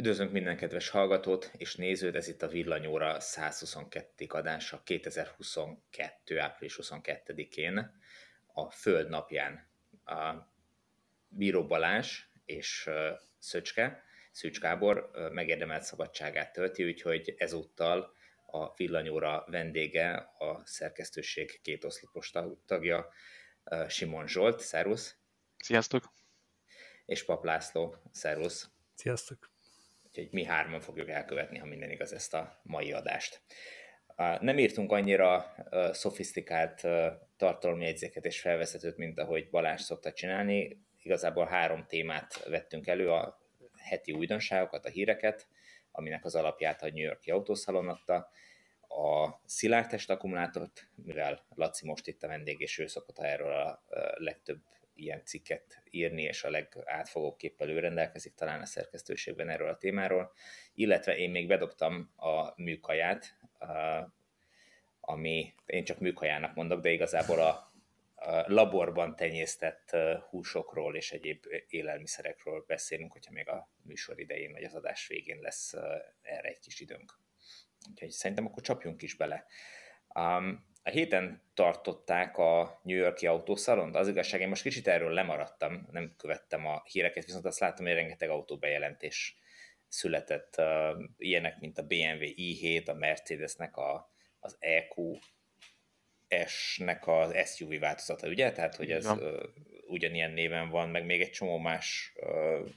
Üdvözlünk minden kedves hallgatót és nézőt, ez itt a Villanyóra 122. adása 2022. április 22-én, a Föld napján. A Bíró Balázs és Szöcske, Szűcs Gábor megérdemelt szabadságát tölti, úgyhogy ezúttal a Villanyóra vendége, a szerkesztőség két oszlopos tagja, Simon Zsolt, szervusz! Sziasztok! És Pap László, szervusz! Sziasztok! Úgyhogy mi hárman fogjuk elkövetni, ha minden igaz, ezt a mai adást. Nem írtunk annyira szofisztikált tartalomjegyzéket és felvezetőt, mint ahogy Balázs szokta csinálni. Igazából három témát vettünk elő, a heti újdonságokat, a híreket, aminek az alapját a New Yorki autószalon adta, a szilárdtest akkumulátort, mivel Laci most itt a vendég, és ő szokott erről a legtöbb ilyen cikket írni, és a legátfogóbb képpel ő rendelkezik talán a szerkesztőségben erről a témáról, illetve én még bedobtam a műkaját, ami én csak műkajának mondok, de igazából a, a laborban tenyésztett húsokról és egyéb élelmiszerekről beszélünk, hogyha még a műsor idején vagy az adás végén lesz erre egy kis időnk. Úgyhogy szerintem akkor csapjunk is bele. Um, a héten tartották a New Yorki autószalont, az igazság, én most kicsit erről lemaradtam, nem követtem a híreket, viszont azt láttam, hogy rengeteg autóbejelentés született, uh, ilyenek, mint a BMW i7, a Mercedesnek a, az EQ, S-nek az SUV változata, ugye? Tehát, hogy ez uh, ugyanilyen néven van, meg még egy csomó más uh,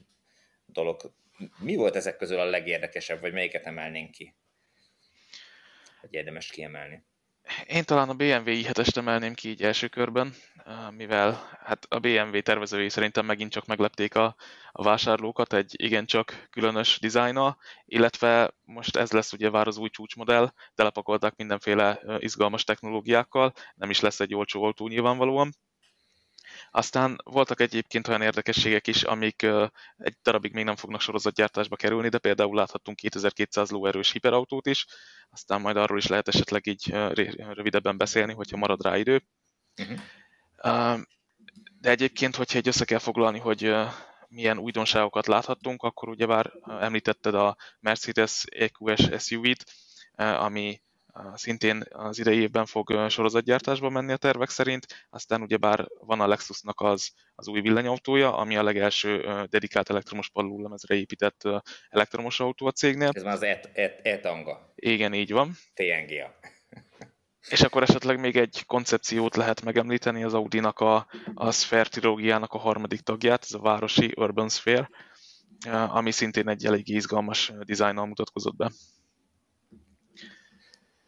dolog. Mi volt ezek közül a legérdekesebb, vagy melyiket emelnénk ki? Hogy érdemes kiemelni? Én talán a BMW i7-est emelném ki így első körben, mivel hát a BMW tervezői szerintem megint csak meglepték a, a vásárlókat egy igencsak különös dizájna, illetve most ez lesz ugye vár az új csúcsmodell, telepakolták mindenféle izgalmas technológiákkal, nem is lesz egy olcsó autó nyilvánvalóan, aztán voltak egyébként olyan érdekességek is, amik egy darabig még nem fognak sorozatgyártásba kerülni, de például láthattunk 2200 lóerős hiperautót is, aztán majd arról is lehet esetleg így rövidebben beszélni, hogyha marad rá idő. Uh-huh. De egyébként, hogyha egy össze kell foglalni, hogy milyen újdonságokat láthattunk, akkor ugye már említetted a Mercedes EQS SUV-t, ami szintén az idei évben fog sorozatgyártásba menni a tervek szerint, aztán ugyebár van a Lexusnak az, az új villanyautója, ami a legelső dedikált elektromos padlólemezre épített elektromos autó a cégnél. Ez már az E-tanga. E Igen, így van. TNGA. És akkor esetleg még egy koncepciót lehet megemlíteni, az Audi-nak a, a Sphere trilógiának a harmadik tagját, ez a városi Urban Sphere, ami szintén egy elég izgalmas dizájnnal mutatkozott be.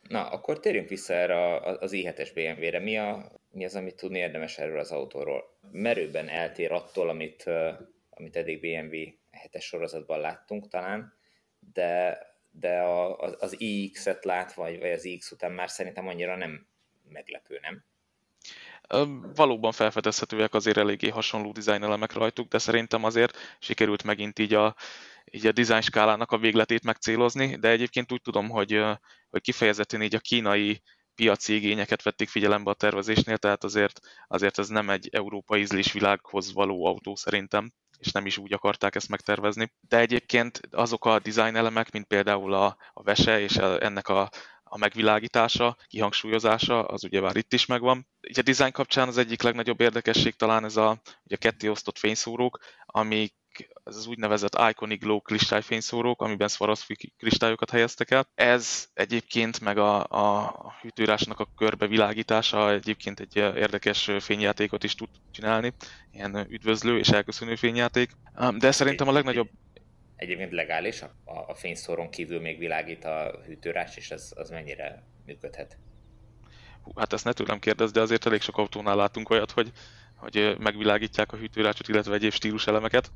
Na, akkor térjünk vissza erre az i7-es BMW-re. Mi, a, mi az, amit tudni érdemes erről az autóról? Merőben eltér attól, amit, amit eddig BMW 7-es sorozatban láttunk talán, de, de a, az, az iX-et lát, vagy, vagy az iX után már szerintem annyira nem meglepő, nem? Valóban felfedezhetőek azért eléggé hasonló elemek rajtuk, de szerintem azért sikerült megint így a, így a design skálának a végletét megcélozni, de egyébként úgy tudom, hogy, hogy kifejezetten így a kínai piaci igényeket vették figyelembe a tervezésnél, tehát azért, azért ez nem egy európai ízlésvilághoz való autó szerintem, és nem is úgy akarták ezt megtervezni. De egyébként azok a design elemek, mint például a, a vese és a, ennek a, a megvilágítása, kihangsúlyozása, az ugye már itt is megvan. Így a design kapcsán az egyik legnagyobb érdekesség talán ez a, ugye a ketté osztott fényszórók, amik ez az úgynevezett Iconic Glow kristályfényszórók, amiben Swarovski kristályokat helyeztek el. Ez egyébként meg a, a hűtőírásnak a körbevilágítása egyébként egy érdekes fényjátékot is tud csinálni, ilyen üdvözlő és elköszönő fényjáték. De szerintem a legnagyobb Egyébként legális, a, a fényszóron kívül még világít a hűtőrás, és ez az mennyire működhet? Hát ezt ne tőlem kérdez, de azért elég sok autónál látunk olyat, hogy hogy megvilágítják a hűtőrácsot, illetve egyéb stíluselemeket.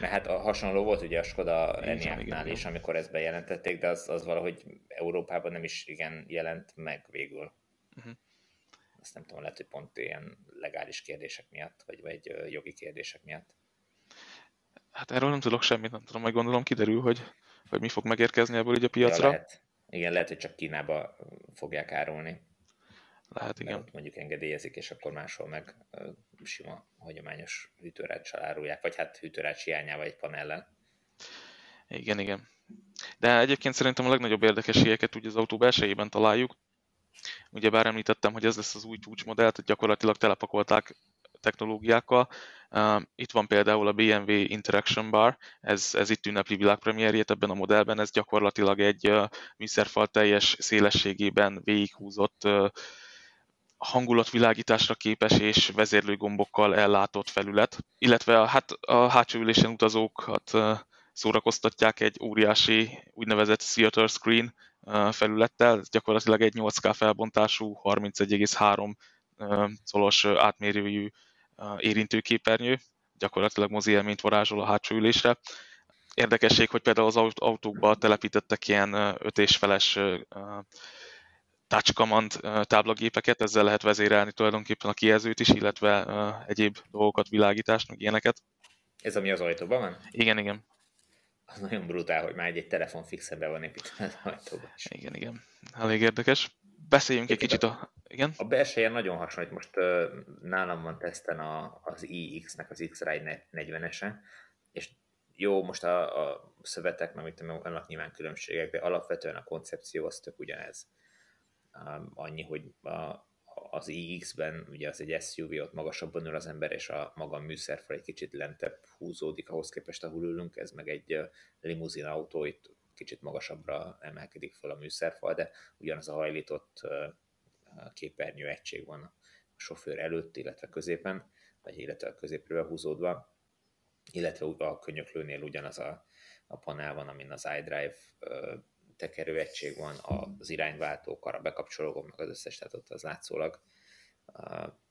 Mert hát a hasonló volt ugye a Skoda Enyaqnál is, amikor ezt bejelentették, de az, az valahogy Európában nem is igen jelent meg végül. Uh-huh. Azt nem tudom, lehet, hogy pont ilyen legális kérdések miatt, vagy, vagy jogi kérdések miatt. Hát erről nem tudok semmit, nem tudom, majd gondolom kiderül, hogy, hogy mi fog megérkezni ebből így a piacra. Ja, lehet. Igen, lehet, hogy csak Kínába fogják árulni. Lehet, igen. Ott mondjuk engedélyezik, és akkor máshol meg sima, hagyományos hűtőráccsal árulják, vagy hát hűtőrács hiányával egy panellen. Igen, igen. De egyébként szerintem a legnagyobb érdekességeket úgy az autó belsejében találjuk. Ugye bár említettem, hogy ez lesz az új csúcsmodell, tehát gyakorlatilag telepakolták technológiákkal. Itt van például a BMW Interaction Bar, ez, ez itt ünnepli világpremierjét ebben a modellben, ez gyakorlatilag egy műszerfal teljes szélességében végighúzott hangulatvilágításra képes és vezérlőgombokkal ellátott felület, illetve a, hát a hátsó ülésen utazókat szórakoztatják egy óriási úgynevezett theater screen felülettel, gyakorlatilag egy 8K felbontású 31,3 szolos átmérőjű érintőképernyő, gyakorlatilag mozi élményt varázsol a hátsó ülésre. Érdekesség, hogy például az autókba telepítettek ilyen öt és feles touch command táblagépeket, ezzel lehet vezérelni tulajdonképpen a kijelzőt is, illetve egyéb dolgokat, világítást, meg ilyeneket. Ez ami az ajtóban van? Igen, igen. Az nagyon brutál, hogy már egy, egy telefon fixen be van építve az ajtóban. Igen, igen. Elég érdekes. Beszéljünk egy kicsit a... Igen? A belseje nagyon hasonlít. Most uh, nálam van teszten a, az iX-nek az X-Ride 40-ese, és jó, most a, a szövetek, meg mit tudom, nyilván különbségek, de alapvetően a koncepció az tök ugyanez. Um, annyi, hogy a, az iX-ben ugye az egy SUV, ott magasabban ül az ember, és a maga műszerfal egy kicsit lentebb húzódik ahhoz képest, ahol ülünk, ez meg egy limuzin autó, itt kicsit magasabbra emelkedik fel a műszerfal, de ugyanaz a hajlított képernyő egység van a sofőr előtt, illetve középen, vagy illetve a középről húzódva, illetve a könyöklőnél ugyanaz a, a panel van, amin az iDrive tekerő egység van, az irányváltók, arra bekapcsológom, meg az összes, tehát ott az látszólag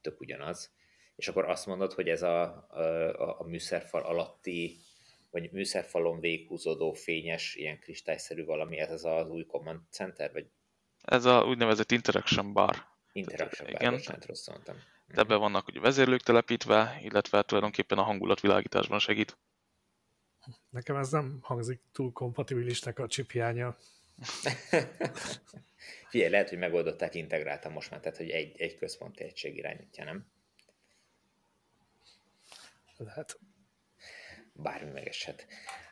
tök ugyanaz. És akkor azt mondod, hogy ez a, a, a műszerfal alatti, vagy műszerfalon véghúzódó fényes, ilyen kristályszerű valami, ez az az új Command Center, vagy? Ez a úgynevezett Interaction Bar. Interaction Bar, igen. bocsánat, rosszul mondtam. De ebben vannak ugye vezérlők telepítve, illetve tulajdonképpen a hangulatvilágításban segít. Nekem ez nem hangzik túl kompatibilisnek a chip hiánya. Figyelj, lehet, hogy megoldották integráltan most már, tehát hogy egy, egy központi egység irányítja, nem? Lehet. Bármi megeshet.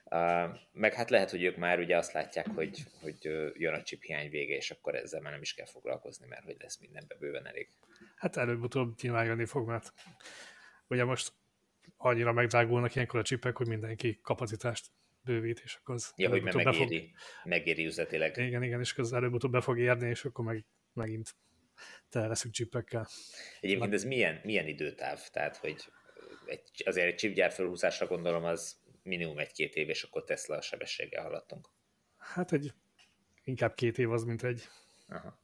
Uh, meg hát lehet, hogy ők már ugye azt látják, hogy, hogy jön a chip hiány vége, és akkor ezzel már nem is kell foglalkozni, mert hogy lesz mindenbe bőven elég. Hát előbb-utóbb nyilván jönni fog, mert ugye most annyira megdrágulnak ilyenkor a csipek, hogy mindenki kapacitást bővít, és akkor az ja, hogy megéri, fog... megéri üzletileg. Igen, igen, és az előbb-utóbb be fog érni, és akkor meg, megint tele leszünk csipekkel. Egyébként ez milyen, milyen időtáv? Tehát, hogy egy, azért egy chipgyár felhúzásra gondolom, az minimum egy-két év, és akkor Tesla a sebességgel haladtunk. Hát egy, inkább két év az, mint egy. Aha.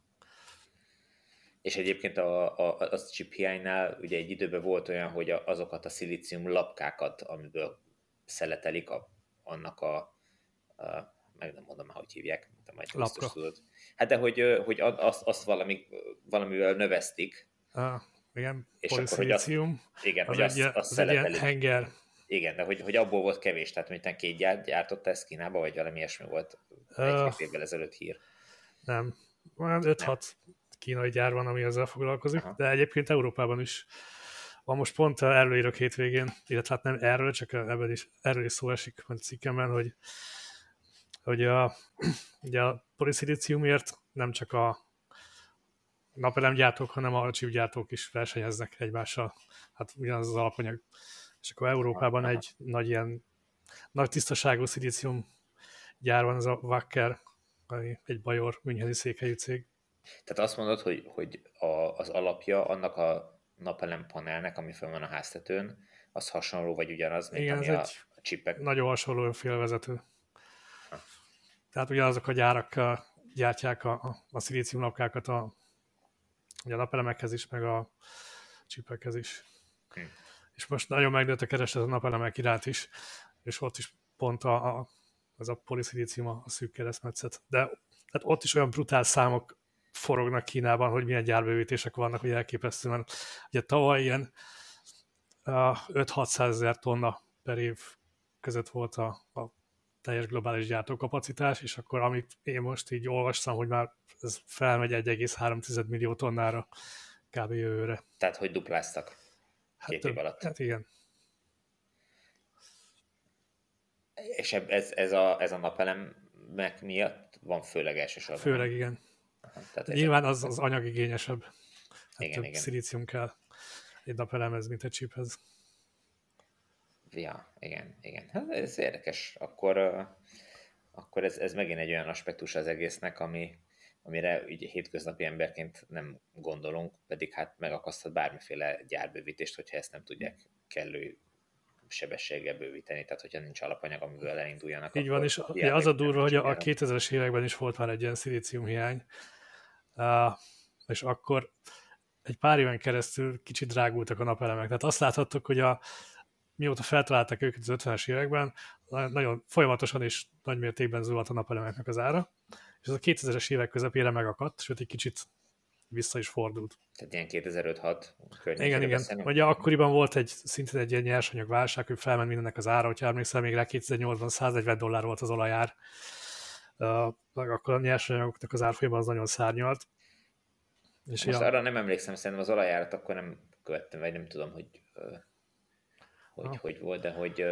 És egyébként a, a, a chip hiánynál ugye egy időben volt olyan, hogy azokat a szilícium lapkákat, amiből szeletelik a annak a, a meg nem mondom hogy hívják, de majd biztos tudod. Hát de hogy, hogy azt, azt valami, valamivel növesztik. Ah, igen, és akkor, hogy azt, igen, az hogy azt, azt az egy ilyen henger. Igen, de hogy, hogy abból volt kevés, tehát mint két gyárt, gyártott ezt Kínába, vagy valami ilyesmi volt egy-két uh, évvel ezelőtt hír. Nem, olyan 5-6 kínai gyár van, ami ezzel foglalkozik, Aha. de egyébként Európában is van most pont erről írok hétvégén, illetve hát nem erről, csak ebből is, erről is szó esik a cikkemben, hogy, hogy a, ugye a poliszilíciumért nem csak a napelemgyártók, hanem a csipgyártók is versenyeznek egymással. Hát ugyanaz az alapanyag. És akkor Európában egy nagy ilyen nagy tisztaságú szilícium gyár van, ez a Wacker, egy bajor müncheni székhelyű cég. Tehát azt mondod, hogy, hogy a, az alapja annak a napelem panelnek, ami fel van a háztetőn, az hasonló, vagy ugyanaz, mint Igen, ami a, a csipek? Nagyon hasonló félvezető. Ha. Tehát ugyanazok a gyárak gyártják a, a, a szilíciumlapkákat a, a napelemekhez is, meg a csipekhez is. Hm. És most nagyon megnőtt a kereslet a napelemek iránt is, és ott is pont a, a, az a poliszilícium a, szűk keresztmetszet. De tehát ott is olyan brutál számok forognak Kínában, hogy milyen gyárbővítések vannak, hogy elképesztő, mert ugye tavaly ilyen 5-600 ezer tonna per év között volt a, a teljes globális gyártókapacitás, és akkor amit én most így olvastam, hogy már ez felmegy 1,3 millió tonnára kb. jövőre. Tehát, hogy dupláztak hát, két év alatt. Hát igen. És ez, ez, a, ez a napelemek miatt van főleg elsősorban? Főleg, igen. Aha, tehát Nyilván az, az anyagigényesebb. Hát igen, igen. Szilícium kell egy napelemhez, mint egy chiphez. Ja, igen, igen. Hát ez érdekes. Akkor, akkor ez, ez megint egy olyan aspektus az egésznek, ami, amire ugye hétköznapi emberként nem gondolunk, pedig hát megakaszthat bármiféle gyárbővítést, hogyha ezt nem tudják kellő sebességgel bővíteni, tehát hogyha nincs alapanyag, amiből elinduljanak. Így van, és ugye az a durva, hogy a 2000-es években is volt már egy ilyen szilíciumhiány, és akkor egy pár éven keresztül kicsit drágultak a napelemek. Tehát azt láthattuk, hogy a, mióta feltalálták őket az 50-es években, nagyon folyamatosan és nagy mértékben zuhant a napelemeknek az ára, és ez a 2000-es évek közepére megakadt, sőt egy kicsit vissza is fordult. Tehát ilyen 2005-6 Igen, igen. Ugye akkoriban volt egy szintén egy ilyen nyersanyagválság, hogy felment mindennek az ára, hogyha emlékszel, még rá 2008-ban 140 dollár volt az olajár, uh, akkor a nyersanyagoknak az árfolyama az nagyon szárnyalt. És Most ja, arra nem emlékszem, szerintem az olajárat akkor nem követtem, vagy nem tudom, hogy hogy, ah. hogy volt, de hogy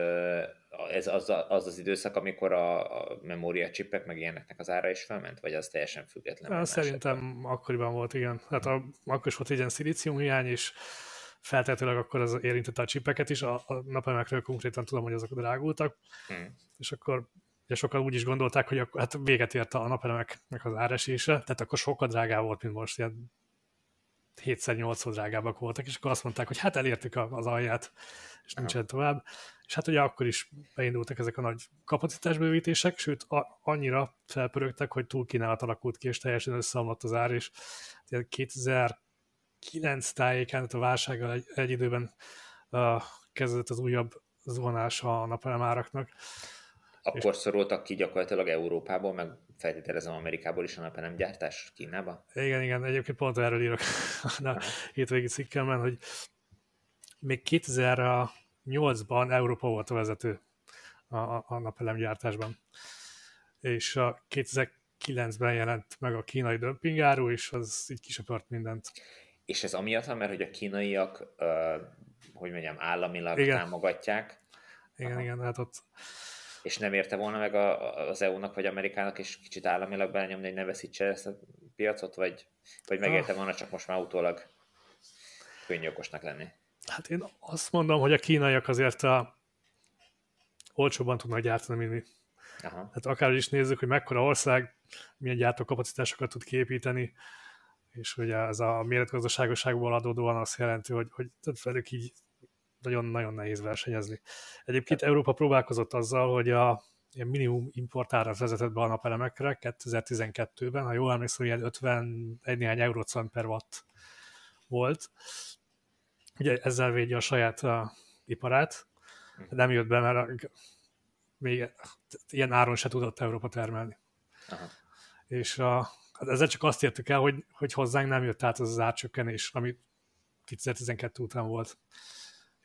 ez az, az az időszak, amikor a, a memória csipek meg ilyeneknek az ára is felment, vagy az teljesen független? Ja, szerintem esetben? akkoriban volt, igen. Hát a, akkor is volt egy ilyen szilícium hiány, és feltétlenül akkor az érintette a csipeket is, a, a napemekről konkrétan tudom, hogy azok drágultak, hmm. és akkor ugye sokan úgy is gondolták, hogy akkor, hát véget ért a napelemeknek az áresése, tehát akkor sokkal drágább volt, mint most, ilyen 7-8-szor drágábbak voltak, és akkor azt mondták, hogy hát elértük az alját, és nincsen tovább. És hát ugye akkor is beindultak ezek a nagy kapacitásbővítések, sőt a, annyira felpörögtek, hogy túl kínálat alakult ki, és teljesen összeomlott az ár, és 2009 tájékán, a válsággal egy, egy időben uh, kezdett az újabb zuhanás a napelemáraknak. Akkor és... szorultak ki gyakorlatilag Európából, meg feltételezem Amerikából is a napelem gyártás Kínába? Igen, igen, egyébként pont erről írok a hétvégi cikkemben, hogy még 2008-ban Európa volt a vezető a, a, a napelemgyártásban. És a 2009-ben jelent meg a kínai dömpingáru, és az így kisöpört mindent. És ez amiatt, mert hogy a kínaiak, uh, hogy mondjam, államilag igen. támogatják. Igen, Aha. igen, hát ott... És nem érte volna meg a, az EU-nak vagy Amerikának, és kicsit államilag belenyomni, hogy ne veszítse ezt a piacot, vagy, vagy megérte ah. volna csak most már utólag könnyű okosnak lenni? Hát én azt mondom, hogy a kínaiak azért a olcsóban tudnak gyártani, mint mi. Aha. Hát akár is nézzük, hogy mekkora ország, milyen gyártókapacitásokat tud képíteni, és ugye ez a méretgazdaságosságból adódóan azt jelenti, hogy, hogy velük így nagyon-nagyon nehéz versenyezni. Egyébként Európa próbálkozott azzal, hogy a ilyen minimum importára vezetett be a napelemekre 2012-ben, ha jól emlékszem, ilyen 51 néhány eurócent per watt volt, ugye ezzel védje a saját a iparát, nem jött be, mert még ilyen áron se tudott Európa termelni. Aha. És a, hát ezzel csak azt értük el, hogy, hogy hozzánk nem jött át az az árcsökkenés, ami 2012 után volt.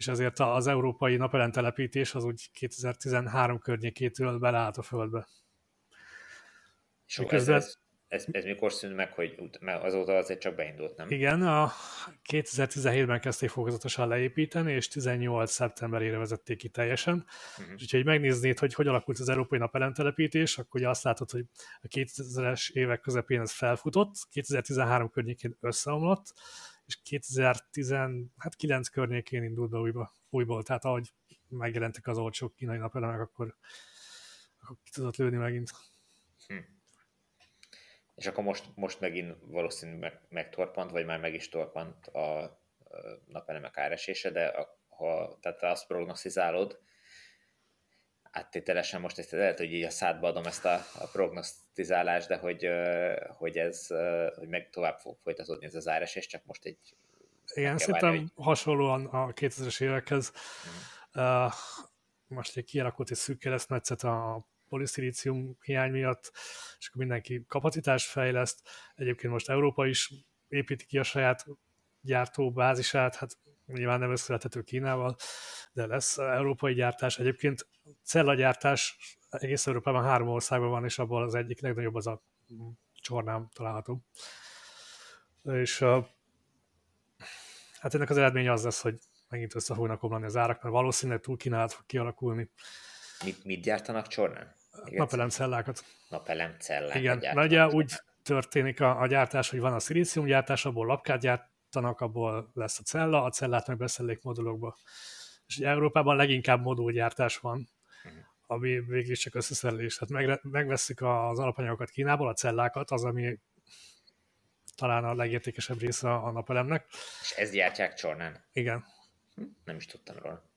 És azért az európai napelemtelepítés az úgy 2013 környékétől beleállt a földbe. És Miközben, ez, ez, ez mikor szűnt meg, hogy mert azóta azért csak beindult, nem? Igen, a 2017-ben kezdték fokozatosan leépíteni, és 18 szeptemberére vezették ki teljesen. Uh-huh. Úgyhogy megnéznéd, hogy hogy alakult az európai napelemtelepítés, akkor ugye azt látod, hogy a 2000-es évek közepén ez felfutott, 2013 környékén összeomlott, és 2019 hát környékén indult be újba, újból. Tehát ahogy megjelentek az olcsó kínai napelemek, akkor, akkor ki tudott lőni megint. Hmm és akkor most, most megint valószínűleg meg, megtorpant, vagy már meg is torpant a napelemek áresése, de a, ha tehát azt prognosztizálod, áttételesen most ezt lehet, hogy így a szádba adom ezt a, a prognosztizálást, de hogy, hogy ez hogy meg tovább fog folytatódni ez az áresés, csak most egy igen, szerintem hogy... hasonlóan a 2000-es évekhez mm. uh, most egy kialakult egy szűk keresztmetszet a poliszilícium hiány miatt, és akkor mindenki kapacitást fejleszt. Egyébként most Európa is építi ki a saját gyártóbázisát, hát nyilván nem összevethető Kínával, de lesz európai gyártás. Egyébként cellagyártás egész Európában három országban van, és abból az egyik legnagyobb az a csornám található. És hát ennek az eredménye az lesz, hogy megint össze fognak omlani az árak, mert valószínűleg túl kínálat fog kialakulni Mit, mit gyártanak Csornán? Napelemcellákat. Napelemcellákat Igen, ugye úgy történik a, a gyártás, hogy van a gyártás, abból lapkát gyártanak, abból lesz a cella, a cellát meg beszélik modulokba. És ugye Európában leginkább modulgyártás van, uh-huh. ami végül csak összeszerelés. Tehát meg, megveszik az alapanyagokat Kínából, a cellákat, az, ami talán a legértékesebb része a napelemnek. És ezt gyártják Csornán? Igen. Hm? Nem is tudtam róla.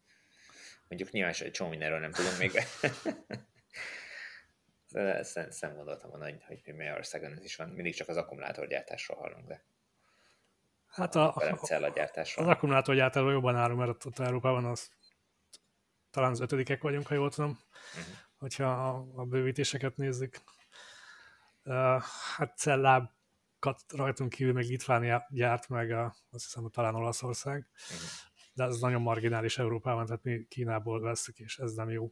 Mondjuk nyilván egy csomó mindenről nem tudunk még. Ezt nem gondoltam volna, hogy, hogy Magyarországon ez is van. Mindig csak az akkumulátorgyártásról hallunk, de Hát a, a, az akkumulátorgyártásról jobban állunk, mert ott Európában az talán az ötödikek vagyunk, ha jól tudom, uh-huh. hogyha a, a bővítéseket nézzük. Uh, hát cellákat rajtunk kívül meg Litvánia gyárt, meg a, azt hiszem, hogy talán Olaszország, uh-huh. de ez nagyon marginális Európában, tehát mi Kínából veszük, és ez nem jó.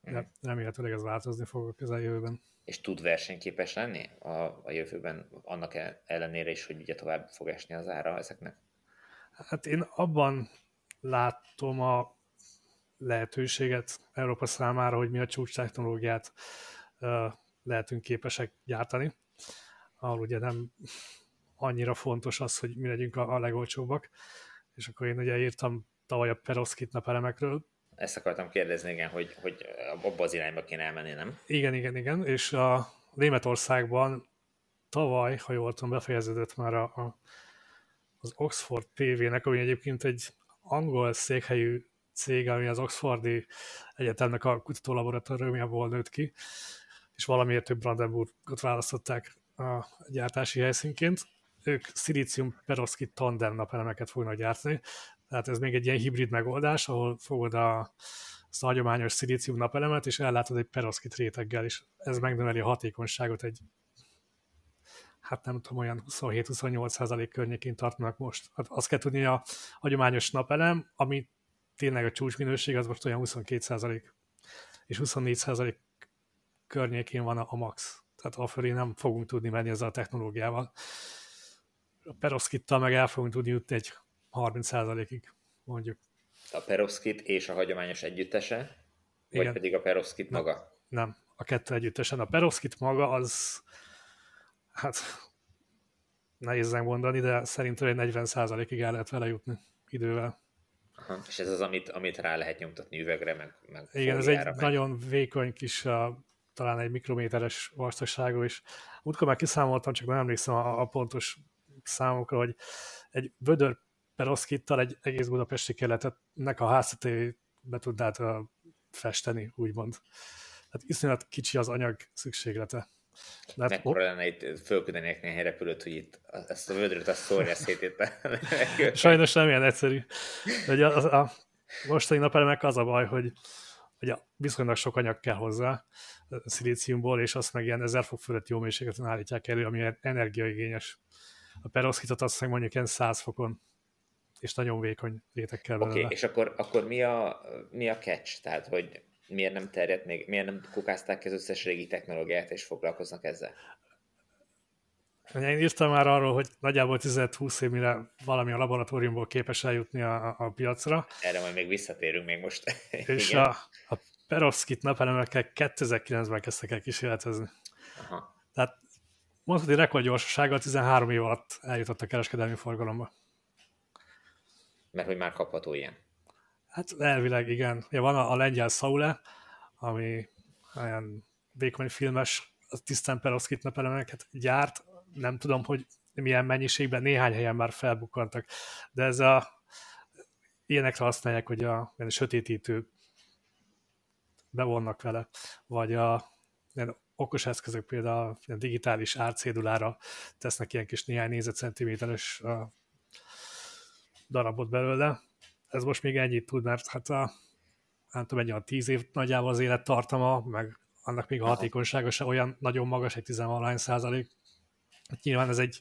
De mhm. remélhetőleg ez változni fog a közeljövőben. És tud versenyképes lenni a, a jövőben, annak ellenére is, hogy ugye tovább fog esni az ára ezeknek? Hát én abban látom a lehetőséget Európa számára, hogy mi a csúcs technológiát lehetünk képesek gyártani, ahol ugye nem annyira fontos az, hogy mi legyünk a, a legolcsóbbak, és akkor én ugye írtam tavaly a perovskit napelemekről, ezt akartam kérdezni, igen, hogy, hogy abba az irányba kéne elmenni, nem? Igen, igen, igen, és a Németországban tavaly, ha jól tudom, befejeződött már a, a, az Oxford PV-nek, ami egyébként egy angol székhelyű cég, ami az Oxfordi Egyetemnek a kutatólaboratóriumjából nőtt ki, és valamiért több Brandenburgot választották a gyártási helyszínként. Ők szilícium perovszki tandem napelemeket fognak gyártani, tehát ez még egy ilyen hibrid megoldás, ahol fogod a, azt a hagyományos szilícium napelemet, és ellátod egy peroszkit réteggel, és ez megnöveli a hatékonyságot egy hát nem tudom, olyan 27-28% környékén tartnak most. Hát azt kell tudni, a hagyományos napelem, ami tényleg a csúcsminőség, az most olyan 22% és 24% környékén van a max. Tehát afölé nem fogunk tudni menni ezzel a technológiával. A peroszkittal meg el fogunk tudni jutni egy 30%-ig mondjuk. A perovskit és a hagyományos együttese? Igen. Vagy pedig a perovskit maga? Nem, nem, a kettő együttesen. A perovskit maga az, hát nehéz mondani, de szerintem egy 40%-ig el lehet vele jutni idővel. Aha, és ez az, amit, amit rá lehet nyomtatni üvegre, meg, meg Igen, ez egy meg. nagyon vékony kis, a, talán egy mikrométeres vastagságú is. Múltkor már kiszámoltam, csak nem emlékszem a, a pontos számokra, hogy egy vödör peroszkittal egy egész budapesti kerületnek a házaté be tudnád festeni, úgymond. Hát iszonyat kicsi az anyag szükséglete. De hát, Mekkora lenne itt fölküldenék néhány repülőt, hogy itt ezt a vödröt azt szórja szét itt. Sajnos nem ilyen egyszerű. De a, a mostani napelemek az a baj, hogy, hogy viszonylag sok anyag kell hozzá szilíciumból, és azt meg ilyen 1000 fok fölött jó mélységeten állítják elő, ami energiaigényes. A peroszkitot azt meg mondjuk ilyen 100 fokon és nagyon vékony rétegkel Oké, okay, és akkor, akkor mi, a, mi a catch? Tehát, hogy miért nem terjedt még, miért nem kukázták az összes régi technológiát, és foglalkoznak ezzel? Én írtam már arról, hogy nagyjából 10-20 év, mire valami a laboratóriumból képes eljutni a, a piacra. Erre majd még visszatérünk még most. És a, a perovskit napelemekkel 2009-ben kezdtek el kísérletezni. Aha. Tehát mondhatni rekordgyorsasággal 13 év alatt eljutott a kereskedelmi forgalomba. Mert hogy már kapható ilyen. Hát elvileg igen. Ja, van a, a lengyel Saule, ami olyan vékony filmes, a tisztán perovskit napelemeket gyárt. Nem tudom, hogy milyen mennyiségben, néhány helyen már felbukkantak. De ez a ilyenekre használják, hogy a, a sötétítő bevonnak vele, vagy a ilyen okos eszközök például a digitális árcédulára tesznek ilyen kis néhány négyzetcentiméteres darabot belőle. Ez most még ennyit tud, mert hát a, nem tudom, egy olyan tíz év nagyjából az élettartama, meg annak még a hatékonysága se olyan nagyon magas, egy 10 százalék. Hát nyilván ez egy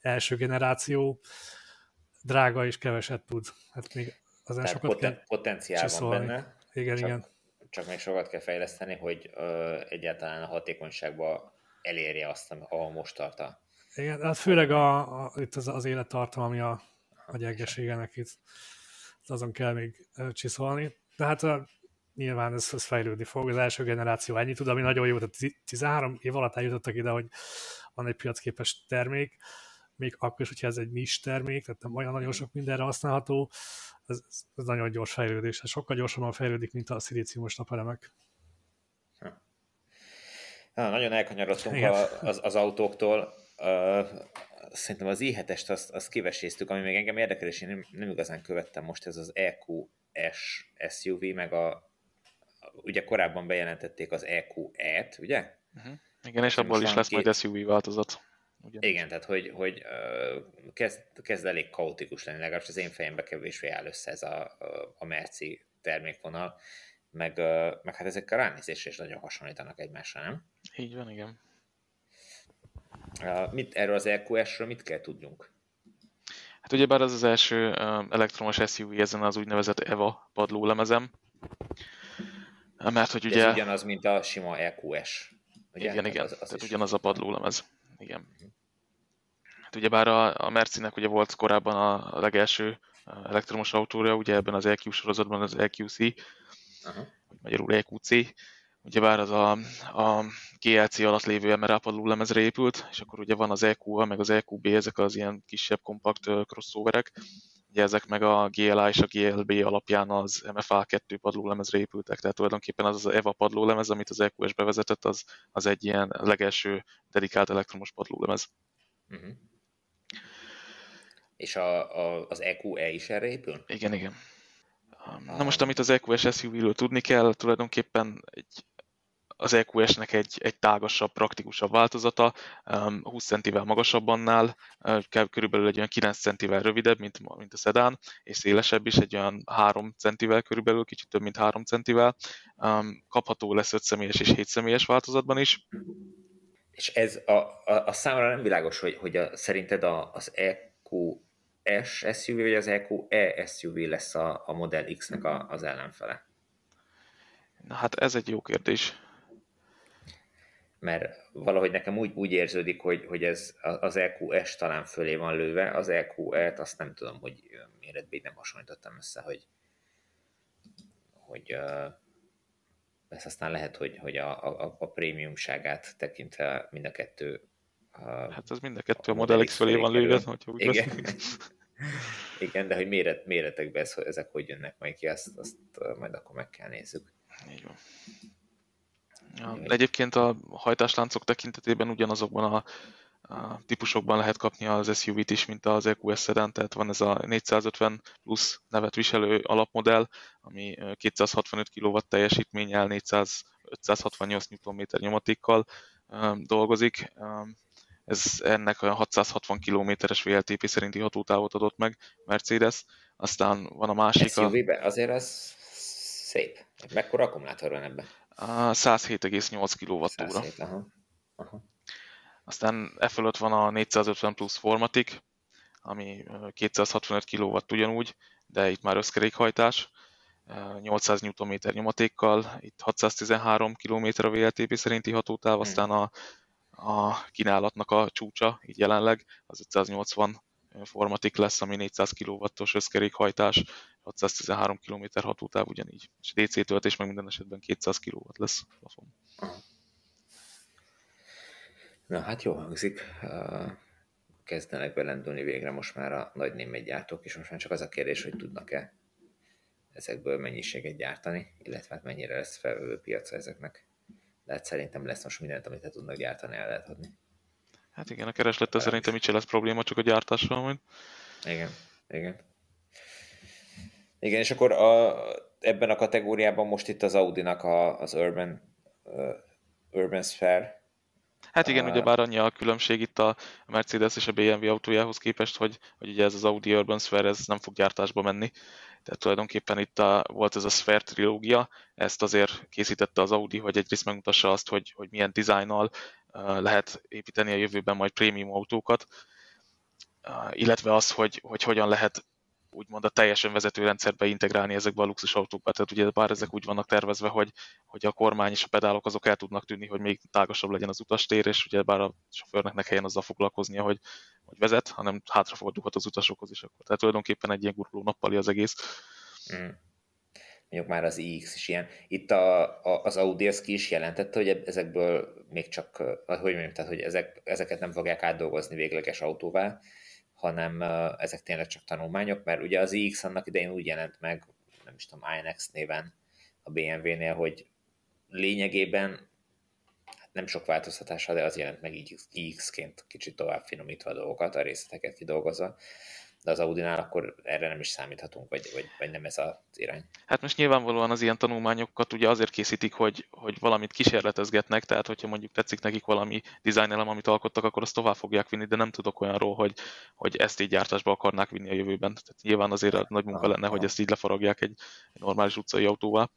első generáció, drága és keveset tud. Hát még az Tehát sokat poten- kell potenciál van benne. Igen, csak, igen. Csak még sokat kell fejleszteni, hogy ö, egyáltalán a hatékonyságba elérje azt, ahol most tart a... Igen, hát főleg a, a, itt az, az élettartam, ami a a gyengesége itt azon kell még csiszolni. De hát nyilván ez, ez fejlődni fog. Az első generáció ennyi tud, ami nagyon jó, tehát 13 év alatt eljutottak ide, hogy van egy piacképes termék, még akkor is, hogyha ez egy nis termék, tehát nem olyan nagyon sok mindenre használható, ez, ez nagyon gyors fejlődés, ez sokkal gyorsabban fejlődik, mint a szilíciumos napelemek. Ha, nagyon elkanyarodtunk a, az, az autóktól. Uh, szerintem az i7-est azt, azt kiveséztük, ami még engem érdekel, és én nem, nem igazán követtem most ez az EQS SUV, meg a ugye korábban bejelentették az EQE-t, ugye? Uh-huh. Igen, és abból is lesz két... majd SUV változat. Ugyanis. Igen, tehát hogy, hogy kezd, kezd elég kaotikus lenni, legalábbis az én fejembe kevésbé áll össze ez a, a, Merci termékvonal, meg, meg hát ezek a ránézésre is nagyon hasonlítanak egymásra, nem? Így van, igen. Mit, erről az EQS-ről mit kell tudnunk? Hát ugyebár ez az első uh, elektromos SUV ezen az úgynevezett EVA padlólemezem, mert hogy ugye... Ez ugyanaz, mint a sima EQS. Ugye? Igen, igen, az, az tehát is... ugyanaz a padlólemez. Igen. Hát ugyebár a, a Mercinek ugye volt korábban a, legelső elektromos autója, ugye ebben az EQ sorozatban az EQC, uh-huh. magyarul EQC, ugyebár az a, a GLC alatt lévő MRA padlólemezre épült, és akkor ugye van az EQ, meg az EQB, ezek az ilyen kisebb kompakt crossoverek, Ugye ezek meg a GLA és a GLB alapján az MFA 2 padlólemezre épültek, tehát tulajdonképpen az az EVA padlólemez, amit az EQS bevezetett, az, az egy ilyen legelső dedikált elektromos padlólemez. Uh-huh. És a, a, az EQE is erre épül? Igen, igen. Na most, amit az EQS SUV-ről tudni kell, tulajdonképpen egy az EQS-nek egy, egy tágasabb, praktikusabb változata, 20 centivel magasabb annál, körülbelül egy olyan 9 centivel rövidebb, mint, mint a szedán, és szélesebb is, egy olyan 3 centivel körülbelül, kicsit több, mint 3 centivel. Kapható lesz 5 személyes és 7 személyes változatban is. És ez a, a, a számra nem világos, hogy, hogy a, szerinted a, az EQS SUV vagy az EQE SUV lesz a, a Model X-nek a, az ellenfele? Na hát ez egy jó kérdés mert valahogy nekem úgy, úgy érződik, hogy, hogy ez az EQS talán fölé van lőve, az EQE-t azt nem tudom, hogy méretben nem hasonlítottam össze, hogy, hogy ez aztán lehet, hogy, hogy a, a, a prémiumságát tekintve mind a kettő Hát ez mind a kettő a, a Model X fölé van lőve, hogyha úgy Igen. Igen, de hogy méret, méretekben ez, ezek hogy jönnek majd ki, azt, azt majd akkor meg kell nézzük. Így van. Egyébként a hajtásláncok tekintetében ugyanazokban a, a típusokban lehet kapni az SUV-t is, mint az EQS sedan, tehát van ez a 450 plusz nevet viselő alapmodell, ami 265 kW teljesítménnyel, 400, 568 Nm nyomatékkal dolgozik. Ez ennek olyan 660 km-es VLTP szerinti hatótávot adott meg Mercedes. Aztán van a másik... SUV-be? Azért az szép. Mekkora akkumulátor van ebben? 107,8 kWh. Aha. Aha. Aztán e fölött van a 450 plusz Formatic, ami 265 kW ugyanúgy, de itt már összkerékhajtás, 800 Nm nyomatékkal, itt 613 km a VLTP szerinti hatótáv, hmm. aztán a, a kínálatnak a csúcsa, így jelenleg az 580 Formatic lesz, ami 400 kW-os összkerékhajtás, 613 km hatótáv ugyanígy. És DC töltés meg minden esetben 200 kW lesz plafon. Na hát jó hangzik. Kezdenek belendülni végre most már a nagy német gyártók, és most már csak az a kérdés, hogy tudnak-e ezekből mennyiséget gyártani, illetve hát mennyire lesz felvevő piaca ezeknek. De hát szerintem lesz most mindent, amit tudnak gyártani, el lehet adni. Hát igen, a kereslettel szerintem itt lesz probléma, csak a gyártással majd. Igen, igen. Igen, és akkor a, ebben a kategóriában most itt az Audi-nak a, az Urban, uh, Urban Sphere. Hát igen, uh, ugye bár annyi a különbség itt a Mercedes és a BMW autójához képest, hogy, hogy ugye ez az Audi Urban Sphere ez nem fog gyártásba menni. Tehát tulajdonképpen itt a, volt ez a Sphere trilógia, ezt azért készítette az Audi, hogy egyrészt megmutassa azt, hogy, hogy milyen dizájnnal uh, lehet építeni a jövőben majd prémium autókat, uh, illetve az, hogy, hogy hogyan lehet úgymond a teljesen vezető rendszerbe integrálni ezekbe a luxus autókba. Tehát ugye bár ezek úgy vannak tervezve, hogy, hogy a kormány és a pedálok azok el tudnak tűnni, hogy még tágasabb legyen az utastér, és ugye bár a sofőrnek ne kelljen azzal foglalkoznia, hogy, hogy vezet, hanem hátrafordulhat az utasokhoz is akkor. Tehát tulajdonképpen egy ilyen guruló nappali az egész. Mm. mondjuk már az iX is ilyen. Itt a, a, az Audi ki is jelentette, hogy ezekből még csak, hogy mondjam, tehát, hogy ezek, ezeket nem fogják átdolgozni végleges autóvá, hanem ezek tényleg csak tanulmányok, mert ugye az iX annak idején úgy jelent meg, nem is tudom, INX néven a BMW-nél, hogy lényegében hát nem sok változtatása, de az jelent meg iX-ként kicsit tovább finomítva a dolgokat, a részleteket kidolgozva de az Audi-nál akkor erre nem is számíthatunk, vagy, vagy, vagy nem ez az irány. Hát most nyilvánvalóan az ilyen tanulmányokat ugye azért készítik, hogy, hogy valamit kísérletezgetnek, tehát hogyha mondjuk tetszik nekik valami elem, amit alkottak, akkor azt tovább fogják vinni, de nem tudok olyanról, hogy, hogy ezt így gyártásba akarnák vinni a jövőben. Tehát nyilván azért nagy munka lenne, hogy ezt így lefaragják egy, egy normális utcai autóval.